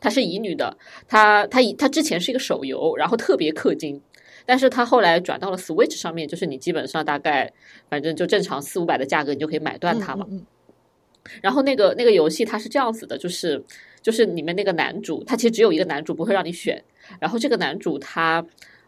它是乙女的，它它以它之前是一个手游，然后特别氪金，但是它后来转到了 Switch 上面，就是你基本上大概反正就正常四五百的价格，你就可以买断它嘛。嗯嗯然后那个那个游戏它是这样子的，就是就是里面那个男主，他其实只有一个男主，不会让你选。然后这个男主他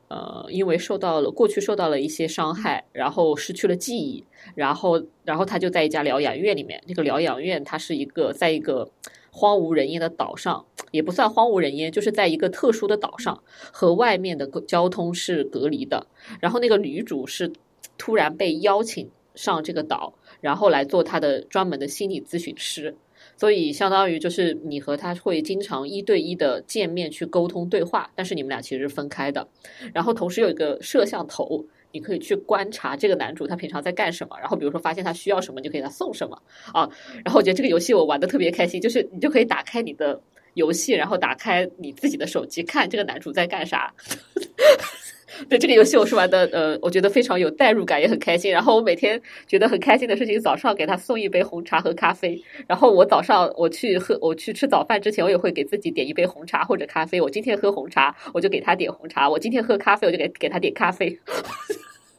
呃，因为受到了过去受到了一些伤害，然后失去了记忆，然后然后他就在一家疗养院里面。那个疗养院它是一个在一个荒无人烟的岛上，也不算荒无人烟，就是在一个特殊的岛上，和外面的交通是隔离的。然后那个女主是突然被邀请上这个岛，然后来做她的专门的心理咨询师。所以相当于就是你和他会经常一对一的见面去沟通对话，但是你们俩其实是分开的。然后同时有一个摄像头，你可以去观察这个男主他平常在干什么。然后比如说发现他需要什么，你就给他送什么啊。然后我觉得这个游戏我玩的特别开心，就是你就可以打开你的游戏，然后打开你自己的手机看这个男主在干啥。(laughs) (laughs) 对这个游戏我是玩的，呃，我觉得非常有代入感，也很开心。然后我每天觉得很开心的事情，早上给他送一杯红茶和咖啡。然后我早上我去喝，我去吃早饭之前，我也会给自己点一杯红茶或者咖啡。我今天喝红茶，我就给他点红茶；我今天喝咖啡，我就给给他点咖啡。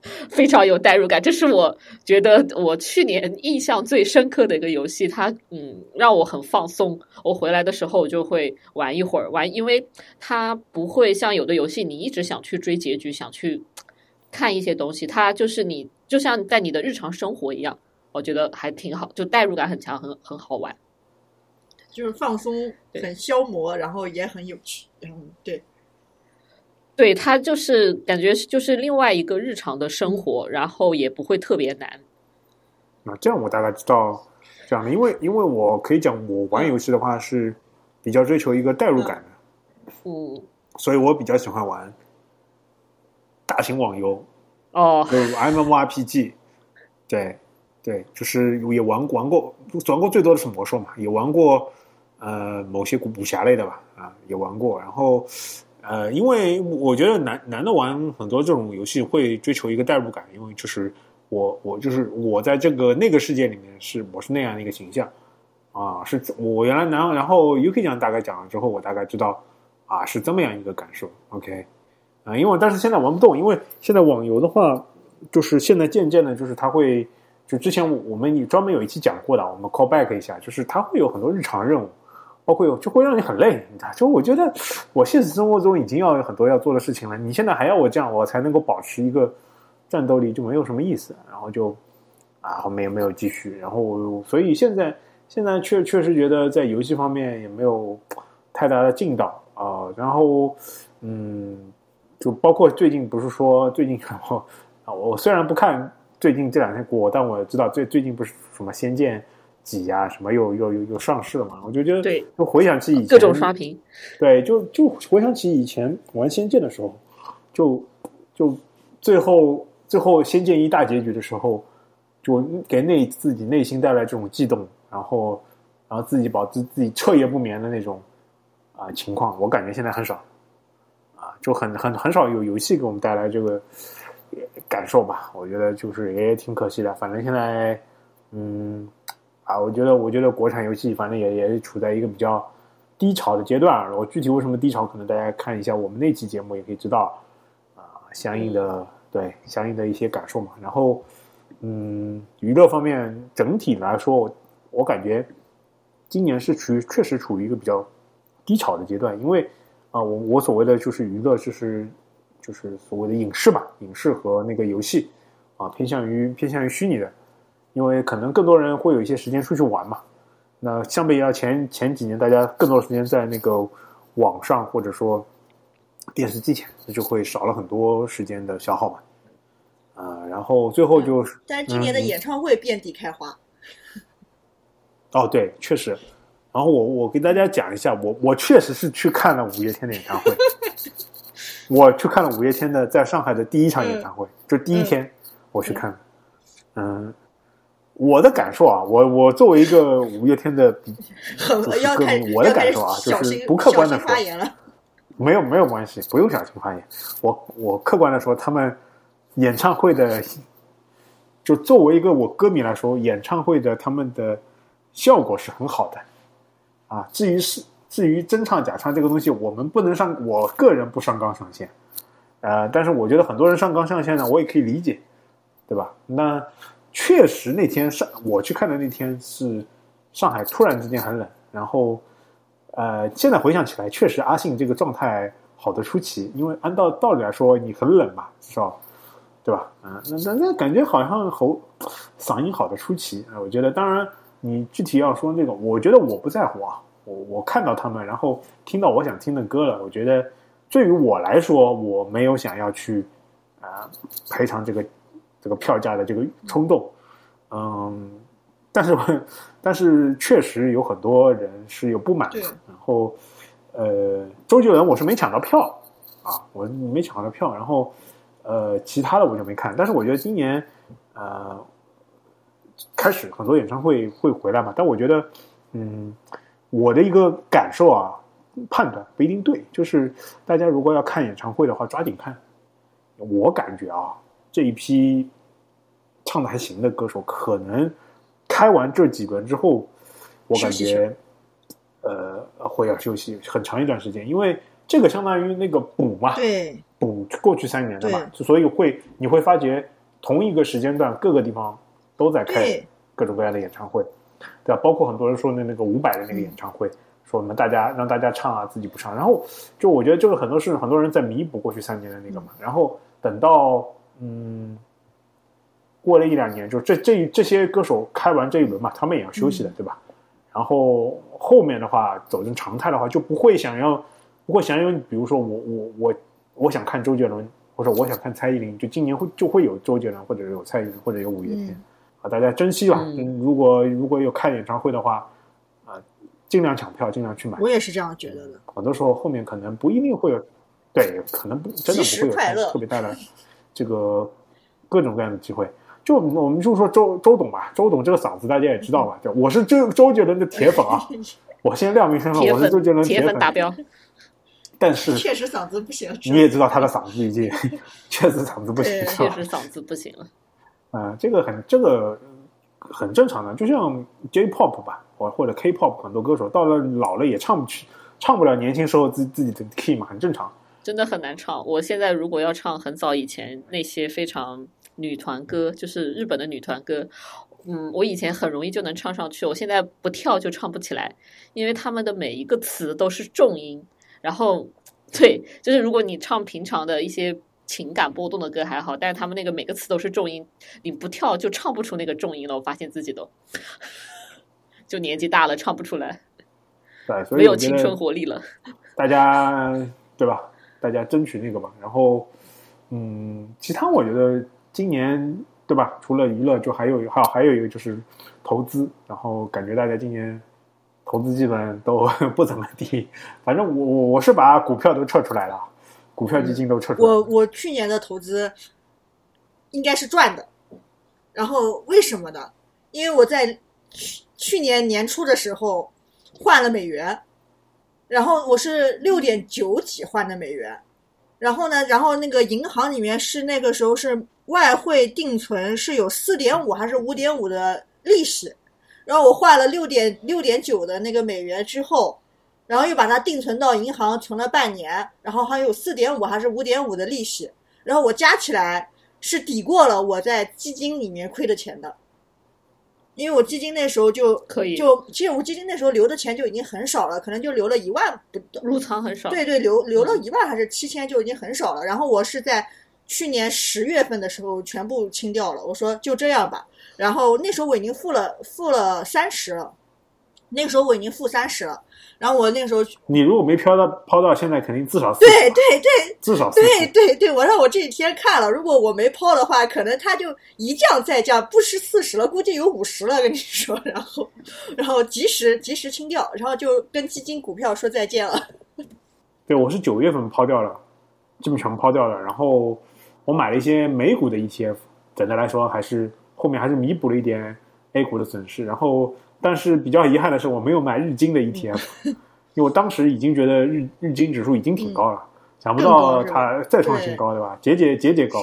(laughs) 非常有代入感，这是我觉得我去年印象最深刻的一个游戏。它嗯让我很放松，我回来的时候就会玩一会儿玩，因为它不会像有的游戏你一直想去追结局，想去看一些东西，它就是你就像在你的日常生活一样，我觉得还挺好，就代入感很强，很很好玩。就是放松，很消磨，然后也很有趣。嗯，对，对，他就是感觉是就是另外一个日常的生活，然后也不会特别难。那，这样我大概知道这样的，因为因为我可以讲，我玩游戏的话是比较追求一个代入感的，嗯，所以我比较喜欢玩大型网游，哦，就 MMORPG，(laughs) 对对，就是也玩玩过，玩过最多的是魔兽嘛，也玩过呃某些武侠类的吧，啊也玩过，然后呃，因为我觉得男男的玩很多这种游戏会追求一个代入感，因为就是我我就是我在这个那个世界里面是我是那样的一个形象啊，是我原来然后然后 UK 讲大概讲了之后，我大概知道啊是这么样一个感受，OK。啊，因为但是现在玩不动，因为现在网游的话，就是现在渐渐的，就是它会，就之前我们也专门有一期讲过的，我们 call back 一下，就是它会有很多日常任务，包括就会让你很累，就我觉得我现实生活中已经要有很多要做的事情了，你现在还要我这样，我才能够保持一个战斗力，就没有什么意思，然后就啊后面也没有继续，然后所以现在现在确确实觉得在游戏方面也没有太大的进道啊、然后嗯。就包括最近不是说最近 (laughs) 我啊，我虽然不看最近这两天国，但我知道最最近不是什么《仙剑几》呀，什么又又又又上市了嘛，我就觉得对，就回想起以前各种刷屏，对，就就回想起以前玩《仙剑》的时候，就就最后最后《仙剑一》大结局的时候，就给内自己内心带来这种悸动，然后然后自己保持自己彻夜不眠的那种啊、情况，我感觉现在很少啊，就很很很少有游戏给我们带来这个呃感受吧。我觉得就是也挺可惜的，反正现在嗯啊，我觉得我觉得国产游戏反正也也处在一个比较。低潮的阶段啊，我具体为什么低潮，可能大家看一下我们那期节目也可以知道啊、相应的对相应的一些感受嘛。然后，嗯，娱乐方面整体来说，我我感觉今年是处于确实处于一个比较低潮的阶段，因为啊、我我所谓的就是娱乐，就是就是所谓的影视吧，影视和那个游戏啊，偏向于偏向于虚拟的，因为可能更多人会有一些时间出去玩嘛。那相比较前前几年，大家更多的时间在那个网上或者说电视机前，那就会少了很多时间的消耗嘛。啊、然后最后就是，但是今年的嗯演唱会遍地开花，哦，对，确实。然后我我给大家讲一下，我我确实是去看了五月天的演唱会，(laughs) 我去看了五月天的在上海的第一场演唱会，就第一天我去看，嗯。我的感受啊，我我作为一个五月天的比很就是要开我的感受啊就是不客观的发言了。(laughs) 没有没有关系，不用小心发言。我我客观的说，他们演唱会的，就作为一个我歌迷来说，演唱会的他们的效果是很好的啊。至于是至于真唱假唱这个东西，我们不能上，我个人不上纲上线。呃，但是我觉得很多人上纲上线呢，我也可以理解，对吧？那确实那天上我去看的那天是上海突然之间很冷，然后呃，现在回想起来，确实阿信这个状态好的出奇，因为按道道理来说，你很冷嘛，至少对吧？啊、那那那感觉好像喉嗓音好的出奇啊、我觉得，当然你具体要说那个，我觉得我不在乎啊，我我看到他们，然后听到我想听的歌了，我觉得对于我来说，我没有想要去啊、赔偿这个这个票价的这个冲动，嗯，但是但是确实有很多人是有不满的，然后呃，周杰伦我是没抢到票啊，我没抢到票，然后呃，其他的我就没看，但是我觉得今年呃开始很多演唱会会回来嘛，但我觉得嗯，我的一个感受啊，判断不一定对，就是大家如果要看演唱会的话，抓紧看。我感觉啊，这一批唱的还行的歌手，可能开完这几轮之后，我感觉呃会要休息很长一段时间，因为这个相当于那个补嘛，对，补过去三年的嘛，所以会你会发觉同一个时间段各个地方都在开各种各样的演唱会，对吧？包括很多人说的那个伍佰的那个演唱会，说我们大家让大家唱啊，自己不唱，然后就我觉得这个很多是很多人在弥补过去三年的那个嘛，然后等到嗯过了一两年，就这这这些歌手开完这一轮嘛，他们也要休息的，对吧？然后后面的话走成常态的话，就不会想要不会想要，比如说我我我我想看周杰伦，或者我想看蔡依林，就今年会就会有周杰伦，或者有蔡依林，或者有五月天。嗯啊，大家珍惜吧。嗯嗯，如果如果有看演唱会的话，啊，尽量抢票，尽量去买。我也是这样觉得的。很多时候后面可能不一定会有，对，可能不真的不会有特别带来这个各种各样的机会。就我们就说周周董吧，周董这个嗓子大家也知道吧？就我是周周杰伦的铁粉啊，(laughs) 我先亮明身份，我是周杰伦粉铁粉粉达标，但是确实嗓子不行，你也知道他的嗓子已经确实 (laughs) 嗓子不行？确实嗓子不行了。啊、这个很这个很正常的，就像 J-pop 吧，或或者 K-pop 很多歌手到了老了也唱不去，唱不了年轻时候自自己的 key 嘛，很正常。真的很难唱。我现在如果要唱很早以前那些非常女团歌，就是日本的女团歌，嗯，我以前很容易就能唱上去，我现在不跳就唱不起来，因为他们的每一个词都是重音。然后，对，就是如果你唱平常的一些情感波动的歌还好，但是他们那个每个词都是重音，你不跳就唱不出那个重音了。我发现自己都，就年纪大了唱不出来，对，所没有青春活力了。(laughs) 大家对吧？大家争取那个吧。然后，嗯，其他我觉得今年对吧？除了娱乐，就还有还有还有一个就是投资。然后感觉大家今年投资基本都 (laughs) 不怎么地。反正我我我是把股票都撤出来了，股票基金都撤出来。我我去年的投资应该是赚的，然后为什么呢？因为我在去去年年初的时候换了美元，然后我是六点九几换的美元，然后呢，然后那个银行里面是那个时候是外汇定存是有四点五还是五点五的利息，然后我换了六点六点九的那个美元之后，然后又把它定存到银行存了半年，然后还有四点五还是五点五的利息，然后我加起来是抵过了我在基金里面亏的钱的。因为我基金那时候就可以就其实我基金那时候留的钱就已经很少了，可能就留了一万不到，入仓很少。对对，留留了一万还是七千就已经很少了。然后我是在去年十月份的时候全部清掉了，我说就这样吧。然后那时候我已经付了付了三十了，那个时候我已经负三十了。然后我那个时候你如果没飘到抛到现在，肯定至少40对对对至少对对对，我让我这几天看了，如果我没抛的话，可能它就一降再降，不是四十了，估计有五十了，跟你说。然后，然后及时及时清掉，然后就跟基金股票说再见了。(laughs) 对，我是九月份抛掉了，基本全部抛掉了。然后我买了一些美股的 ETF，整的来说还是后面还是弥补了一点 A 股的损失。然后，但是比较遗憾的是，我没有买日经的 ETF，(laughs) 因为我当时已经觉得日日经指数已经挺高了，想不到它再创新高，对吧？节节节节高。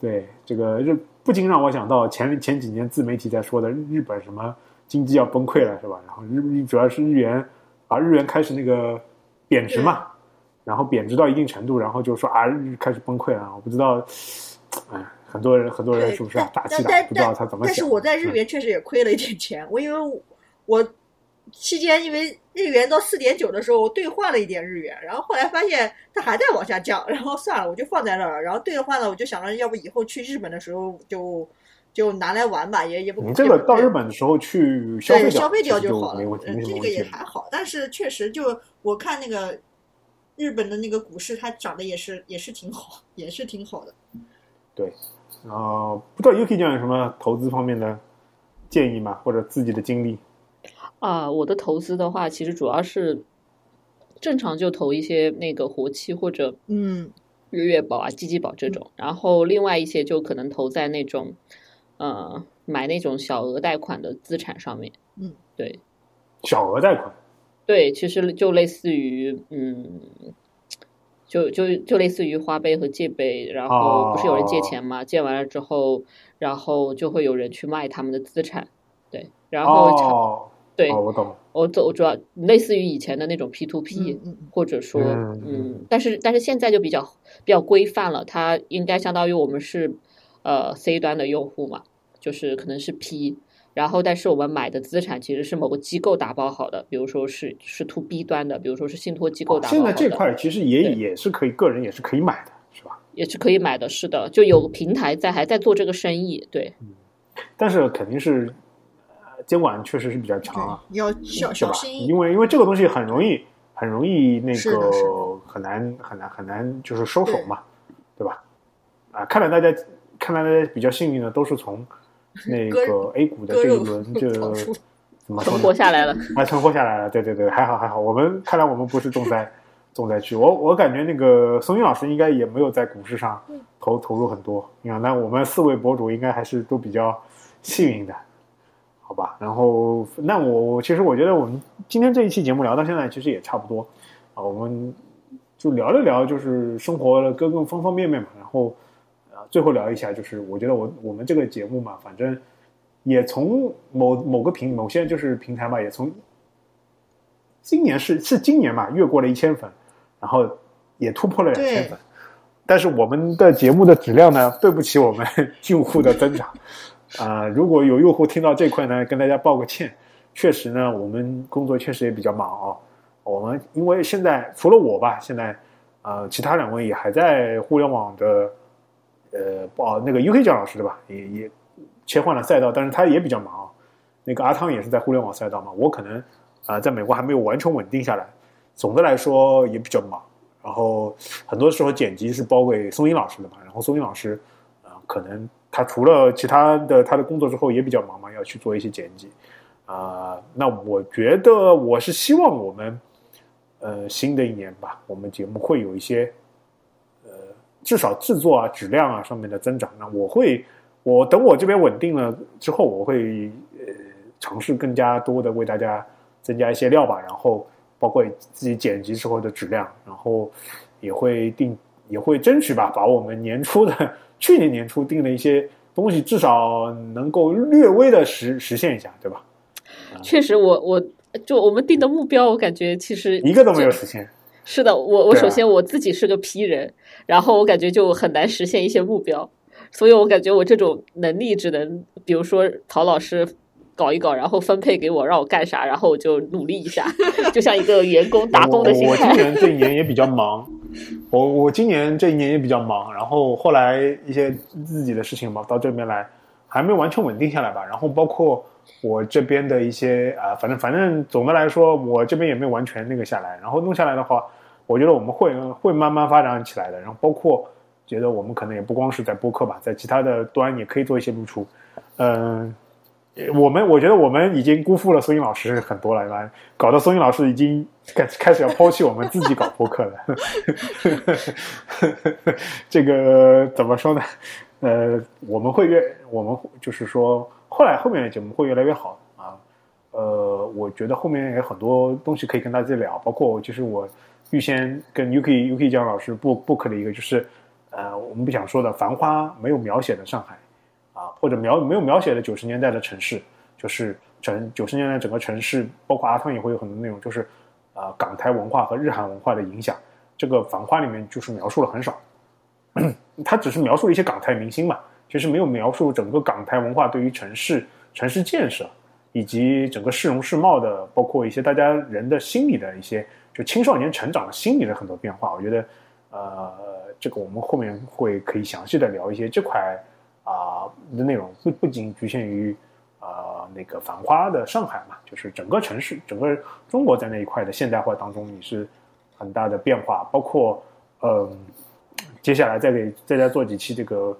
对，这个日不禁让我想到前前几年自媒体在说的日本什么经济要崩溃了，是吧？然后日日主要是日元啊，日元开始那个贬值嘛，然后贬值到一定程度，然后就说啊，日开始崩溃了。我不知道，哎，很多人很多人是不是啊大气的，但但不知道他怎么想。但是我在日嗯元确实也亏了一点钱，我因为我期间因为日元到四点九的时候，我兑换了一点日元，然后后来发现它还在往下降，然后算了，我就放在那儿了。然后兑换了，我就想着要不以后去日本的时候就就拿来玩吧，也也不你这个到日本的时候去消费消费掉就好了，这个也。还好。但是确实就我看那个日本的那个股市，它涨得也是也是挺好，也是挺好的。对，呃，不知道 Yuki 酱有什么投资方面的建议吗？或者自己的经历？啊，我的投资的话，其实主要是正常就投一些那个活期或者嗯日月宝啊、积积宝这种，然后另外一些就可能投在那种呃买那种小额贷款的资产上面。嗯，对小额贷款，对，其实就类似于嗯。就就就类似于花呗和借呗，然后不是有人借钱嘛？借完了之后，然后就会有人去卖他们的资产，对，然后对，哦，我懂了。我走主要类似于以前的那种 P to P，、或者说嗯嗯，但是但是现在就比较比较规范了，它应该相当于我们是呃 C 端的用户嘛，就是可能是 P，然后但是我们买的资产其实是某个机构打包好的，比如说是是 To B 端的，比如说是信托机构哦打包好的，现在这块其实也也是可以，个人也是可以买的，是吧？也是可以买的，是的，就有平台在还在做这个生意，对，但是肯定是呃监管确实是比较强啊，要小？小心。因为因为这个东西很容易很容易那个很难很难很难就是收手嘛，对吧？啊，看来大家看来大家比较幸运的都是从那个 A 股的这一轮 (laughs) 就怎么说呢存活下来了。还存活下来了，对对对，还好还好。我们看来我们不是重灾重灾区。我我感觉那个松云老师应该也没有在股市上投投入很多。你看，那我们四位博主应该还是都比较幸运的，好吧？然后，那我我其实我觉得我们今天这一期节目聊到现在，其实也差不多啊。我们就聊了聊，就是生活的各个方方面面嘛。然后啊，最后聊一下，就是我觉得我我们这个节目嘛，反正也从某某个平某些就是平台嘛，也从今年是是今年嘛，越过了一千粉，然后也突破了两千对粉。但是我们的节目的质量呢，对不起我们用户的增长。(laughs) 啊、如果有用户听到这块呢，跟大家报个歉。确实呢，我们工作确实也比较忙哦。我们因为现在除了我吧，现在呃，其他两位也还在互联网的呃，报，那个 UK 蒋老师对吧？也也切换了赛道，但是他也比较忙。那个阿汤也是在互联网赛道嘛，我可能啊、在美国还没有完全稳定下来。总的来说也比较忙，然后很多时候剪辑是包给松英老师的嘛，然后松英老师啊、可能他除了其他的他的工作之后也比较忙嘛，要去做一些剪辑啊、那我觉得我是希望我们呃新的一年吧，我们节目会有一些至少制作啊质量啊上面的增长。那我会我等我这边稳定了之后，我会呃尝试更加多的为大家增加一些料吧，然后包括自己剪辑时候的质量，然后也会定也会争取吧，把我们年初的去年年初定的一些东西，至少能够略微的实实现一下，对吧？确实我，我就我们定的目标，我感觉其实一个都没有实现。是的，我我首先我自己是个 P 人，然后我感觉就很难实现一些目标，所以我感觉我这种能力只能，比如说陶老师搞一搞，然后分配给我让我干啥，然后我就努力一下，(laughs) 就像一个员工打工的心我我今。年这一 (laughs) 年也比较忙，我我今年这一年也比较忙，然后后来一些自己的事情嘛，到这边来还没完全稳定下来吧。然后包括我这边的一些啊、反正反正总的来说，我这边也没有完全那个下来。然后弄下来的话，我觉得我们会会慢慢发展起来的。然后包括觉得我们可能也不光是在播客吧，在其他的端也可以做一些露出，嗯、我们我觉得我们已经辜负了苏英老师很多了，吧？搞得苏英老师已经开开始要抛弃我们自己搞播客了。(laughs) 这个怎么说呢？呃，我们会越我们就是说，后来后面的节目会越来越好啊。呃，我觉得后面有很多东西可以跟大家聊，包括就是我预先跟 Yuki Yuki 江老师 book book 的一个就是，呃，我们不想说的《繁花》没有描写的上海。啊，或者描没有描写的九十年代的城市，就是整九十年代整个城市，包括阿汤也会有很多内容，就是啊、港台文化和日韩文化的影响。这个《繁花》里面就是描述了很少，(clears throat) 它只是描述了一些港台明星嘛，其实没有描述整个港台文化对于城市城市建设以及整个市容市貌的，包括一些大家人的心理的一些，就青少年成长的心理的很多变化。我觉得，呃，这个我们后面会可以详细的聊一些这块。啊、的内容不不仅局限于啊、那个繁花的上海嘛，就是整个城市、整个中国在那一块的现代化当中也是很大的变化，包括嗯、接下来再给大家做几期这个、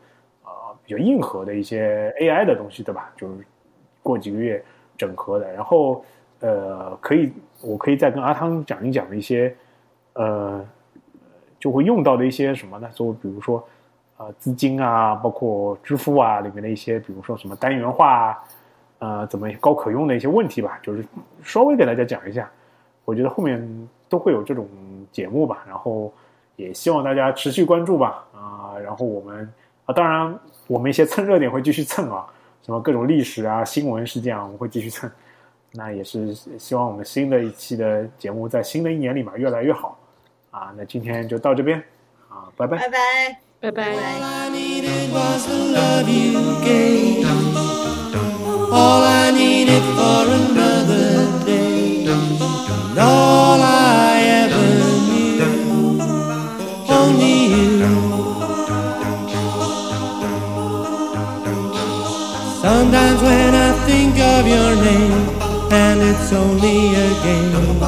比较硬核的一些 AI 的东西，对吧？就是过几个月整合的，然后呃，可以我可以再跟阿汤讲一讲一些呃，就会用到的一些什么呢？就比如说。呃资金啊，包括支付啊里面的一些，比如说什么单元化啊，呃怎么高可用的一些问题吧，就是稍微给大家讲一下。我觉得后面都会有这种节目吧，然后也希望大家持续关注吧啊、然后我们啊，当然我们一些蹭热点会继续蹭啊，什么各种历史啊、新闻事件啊，我们会继续蹭。那也是希望我们新的一期的节目在新的一年里面越来越好啊。那今天就到这边啊，拜拜。拜拜。拜拜。Sometimes when I think of your name, and it's only a game,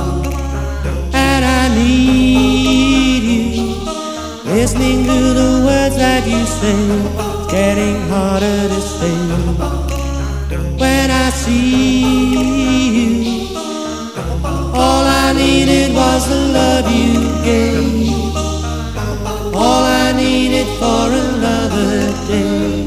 and I need you. Listening to the words that you sing, it's getting harder to stay. When I see you, all I needed was the love you gave. All I needed for another day.